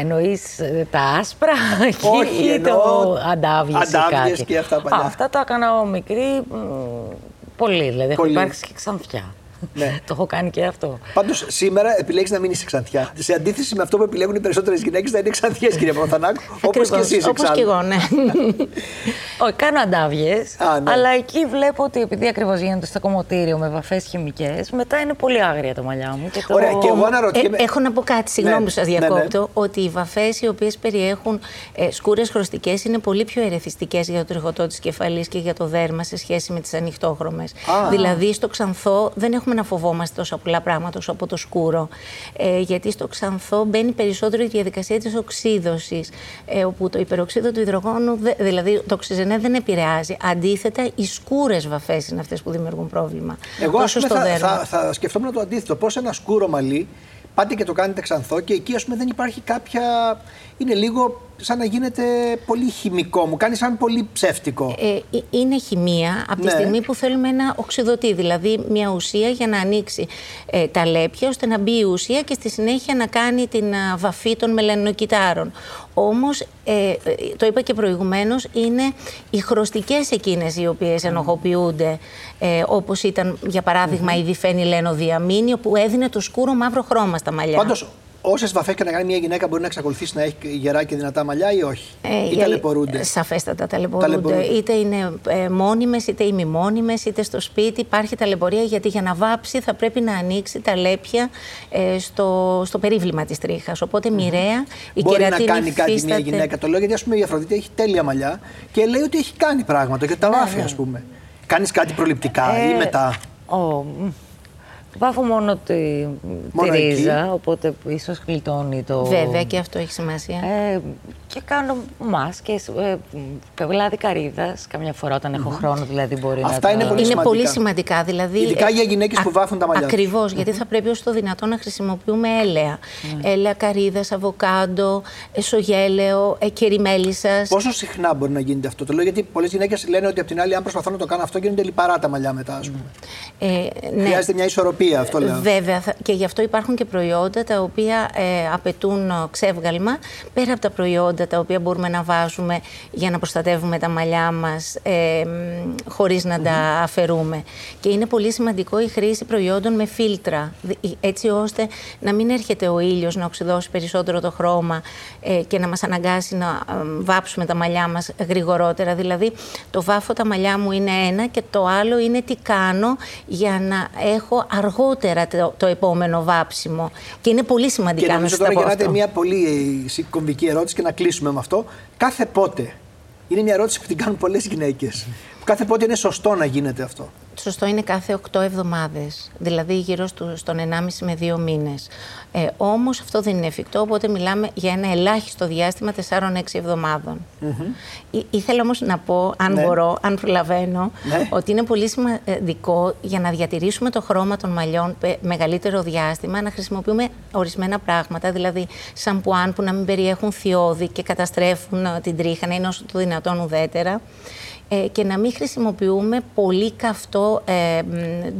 Εννοείς ε, τα άσπρα Όχι, ή το αντάβιες ή κάτι. και αυτά παλιά. αυτά τα έκανα μικρή πολύ, δηλαδή έχω υπάρξει και ξανθιά. Ναι. το έχω κάνει και αυτό. Πάντως σήμερα επιλέγεις να μην είσαι ξανθιά. Σε αντίθεση με αυτό που επιλέγουν οι περισσότερες γυναίκες να είναι ξανθιές, κύριε Παπαθανάκου. Όπως και εσείς Όπως και εγώ, ναι. Όχι, κάνω αντάβιες. Ναι. Αλλά εκεί βλέπω ότι επειδή ακριβώς γίνεται στο κομμωτήριο με βαφές χημικές, μετά είναι πολύ άγρια τα μαλλιά μου. Και το... Ωραία, και εγώ αναρωτιέμαι. Ε, έχω να πω κάτι, συγγνώμη ναι. που σας διακόπτω, ναι, ναι. ότι οι βαφές οι οποίες περιέχουν ε, σκούρες χρωστικές είναι πολύ πιο ερεθιστικές για το τριχωτό της κεφαλής και για το δέρμα σε σχέση με τις ανοιχτόχρωμες. Δηλαδή στο ξανθό δεν έχουμε να φοβόμαστε τόσα πολλά πράγματα όσο από το σκούρο. Ε, γιατί στο ξανθό μπαίνει περισσότερο η διαδικασία της οξύδωσης, ε, όπου το υπεροξίδο του υδρογόνου, δηλαδή το οξυζενέ δεν επηρεάζει. Αντίθετα, οι σκούρες βαφές είναι αυτές που δημιουργούν πρόβλημα. Εγώ στο θα, δέρμα. θα, θα σκεφτόμουν το αντίθετο. Πώς ένα σκούρο μαλλί πάτε και το κάνετε ξανθό και εκεί ας πούμε δεν υπάρχει κάποια... Είναι λίγο σαν να γίνεται πολύ χημικό, μου κάνει σαν πολύ ψεύτικο. Ε, ε είναι χημεία από τη ναι. στιγμή που θέλουμε ένα οξυδωτή, δηλαδή μια ουσία για να ανοίξει ε, τα λέπια ώστε να μπει η ουσία και στη συνέχεια να κάνει την βαφή των μελανοκυτάρων. Όμως, ε, το είπα και προηγουμένως, είναι οι χρωστικές εκείνες οι οποίες ενοχοποιούνται, ε, όπως ήταν για παράδειγμα mm-hmm. η διφένη λένο διαμήνιο που έδινε το σκούρο μαύρο χρώμα στα μαλλιά. Πάντως, Όσες βαφές και να κάνει μια γυναίκα μπορεί να εξακολουθήσει να έχει γερά και δυνατά μαλλιά ή όχι; Ε, ή ταλαιπωρούνται; Σαφέστατα ταλαιπωρούνται. ταλαιπωρούνται. Είτε είναι ε, μόνιμες είτε ημιμόνιμες, είτε στο σπίτι. Υπάρχει ταλαιπωρία γιατί για να βάψει θα πρέπει να ανοίξει τα λέπια ε, στο, στο περίβλημα της τρίχας. Οπότε μοιραία η Μπορεί να κάνει κάτι μια γυναίκα. Το λέω γιατί ας πούμε η Αφροδίτη έχει τέλεια μαλλιά και λέει ότι έχει κάνει πράγματα και τα ναι, βάφει, ας ναι. πούμε. Κάνεις κάτι προληπτικά ή ε, μετά; Oh. Βάφω μόνο τη, τη ρίζα, οπότε ίσως γλιτώνει το. Βέβαια και αυτό έχει σημασία. Ε, και κάνω μάσκες, ε, πευλάδι καρύδα. Καμιά φορά όταν έχω χρόνο, δηλαδή μπορεί Αυτά να. είναι, πολύ, είναι σημαντικά. πολύ σημαντικά. Δηλαδή, Ειδικά ε, για γυναίκες που βάφουν τα μαλλιά. Ακριβώς, γιατί θα πρέπει όσο το δυνατόν να χρησιμοποιούμε έλαια. Mm. Έλαια καρύδα, αβοκάντο, εσογέλαιο, ε, κεριμέλισσας. Πόσο συχνά μπορεί να γίνεται αυτό; Το λέω γιατί πολλές γυναίκες λένε ότι από την άλλη, αν προσπαθώ να το κάνω αυτό, γίνονται λιπαρά τα μαλλιά μετά, ας πούμε. Ε, ναι. Χρειάζεται μια ισορροπία, αυτό λέω. Βέβαια, και γι' αυτό υπάρχουν και προϊόντα τα οποία ε, απαιτούν ξεύγαλμα πέρα από τα προϊόντα τα οποία μπορούμε να βάζουμε για να προστατεύουμε τα μαλλιά μας ε, χωρίς να τα αφαιρούμε. Και είναι πολύ σημαντικό η χρήση προϊόντων με φίλτρα, έτσι ώστε να μην έρχεται ο ήλιος να οξυδώσει περισσότερο το χρώμα ε, και να μας αναγκάσει να βάψουμε τα μαλλιά μας γρηγορότερα. Δηλαδή, το βάφω τα μαλλιά μου είναι ένα και το άλλο είναι τι κάνω για να έχω αργότερα το, το επόμενο βάψιμο. Και είναι πολύ σημαντικά και να σας τώρα αυτό. μια πολύ κομβική ερώτηση και να κλείσουμε με αυτό. Κάθε πότε. Είναι μια ερώτηση που την κάνουν πολλές γυναίκες. Κάθε πότε είναι σωστό να γίνεται αυτό. Σωστό είναι κάθε 8 εβδομάδες, δηλαδή γύρω στον 1,5 με 2 μήνες. Ε, Όμως αυτό δεν είναι εφικτό, οπότε μιλάμε για ένα ελάχιστο διάστημα 4-6 εβδομάδων. Mm-hmm. ήθελα όμως να πω, αν ναι. μπορώ, αν προλαβαίνω, ναι. ότι είναι πολύ σημαντικό για να διατηρήσουμε το χρώμα των μαλλιών μεγαλύτερο διάστημα να χρησιμοποιούμε ορισμένα πράγματα, δηλαδή σαμπουάν που να μην περιέχουν θειώδη και καταστρέφουν ε, την τρίχα, να είναι όσο το δυνατόν ουδέτερα ε, και να μην χρησιμοποιούμε πολύ καυτό ε,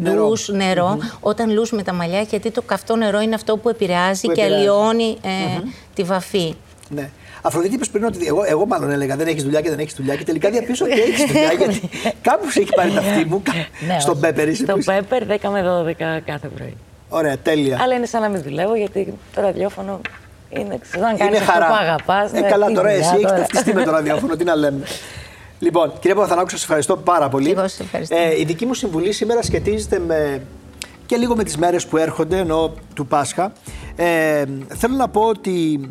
νερό, νερό όταν λούσουμε τα μαλλιά, γιατί το καυτό νερό είναι αυτό που επηρεάζει, που και αλλοιώνει ε, τη βαφή. Ναι. Αφροδίτη, είπες πριν ότι εγώ, εγώ μάλλον έλεγα δεν έχεις δουλειά και δεν έχεις δουλειά και τελικά διαπίσω ότι έχεις δουλειά. γιατί κάπου σε έχει πάρει τα αυτή μου. ναι, στον Πέπερ είσαι. Στον Πέπερ 10 με 12 κάθε πρωί. Ωραία, τέλεια. Αλλά είναι σαν να μην δουλεύω γιατί το ραδιόφωνο είναι, ξέρω, αν κάνεις αυτό που αγαπάς. Ε, ναι, καλά, τώρα εσύ έχεις ταυτιστεί με το ραδιόφωνο, τι να λέμε. Λοιπόν, κύριε Παπαθανάκου, σας ευχαριστώ πάρα πολύ. Εγώ Ε, η δική μου συμβουλή σήμερα σχετίζεται με και λίγο με τις μέρες που έρχονται, ενώ του Πάσχα. Ε, θέλω να πω ότι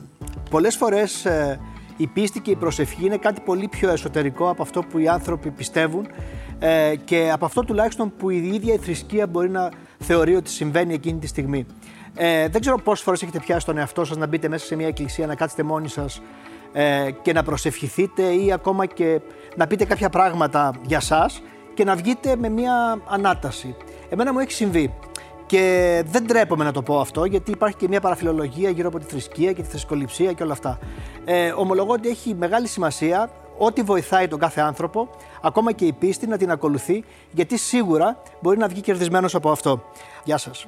πολλές φορές ε, η πίστη και η προσευχή είναι κάτι πολύ πιο εσωτερικό από αυτό που οι άνθρωποι πιστεύουν ε, και από αυτό τουλάχιστον που η ίδια η θρησκεία μπορεί να θεωρεί ότι συμβαίνει εκείνη τη στιγμή. Ε, δεν ξέρω πόσες φορές έχετε πιάσει τον εαυτό σας να μπείτε μέσα σε μια εκκλησία, να κάτσετε μόνοι σας ε, και να προσευχηθείτε ή ακόμα και να πείτε κάποια πράγματα για σας και να βγείτε με μια ανάταση. Εμένα μου έχει συμβεί. Και δεν τρέπομαι να το πω αυτό, γιατί υπάρχει και μια παραφιλολογία γύρω από τη θρησκεία και τη θρησκοληψία και όλα αυτά. Ε, ομολογώ ότι έχει μεγάλη σημασία ό,τι βοηθάει τον κάθε άνθρωπο, ακόμα και η πίστη να την ακολουθεί, γιατί σίγουρα μπορεί να βγει κερδισμένος από αυτό. Γεια σας.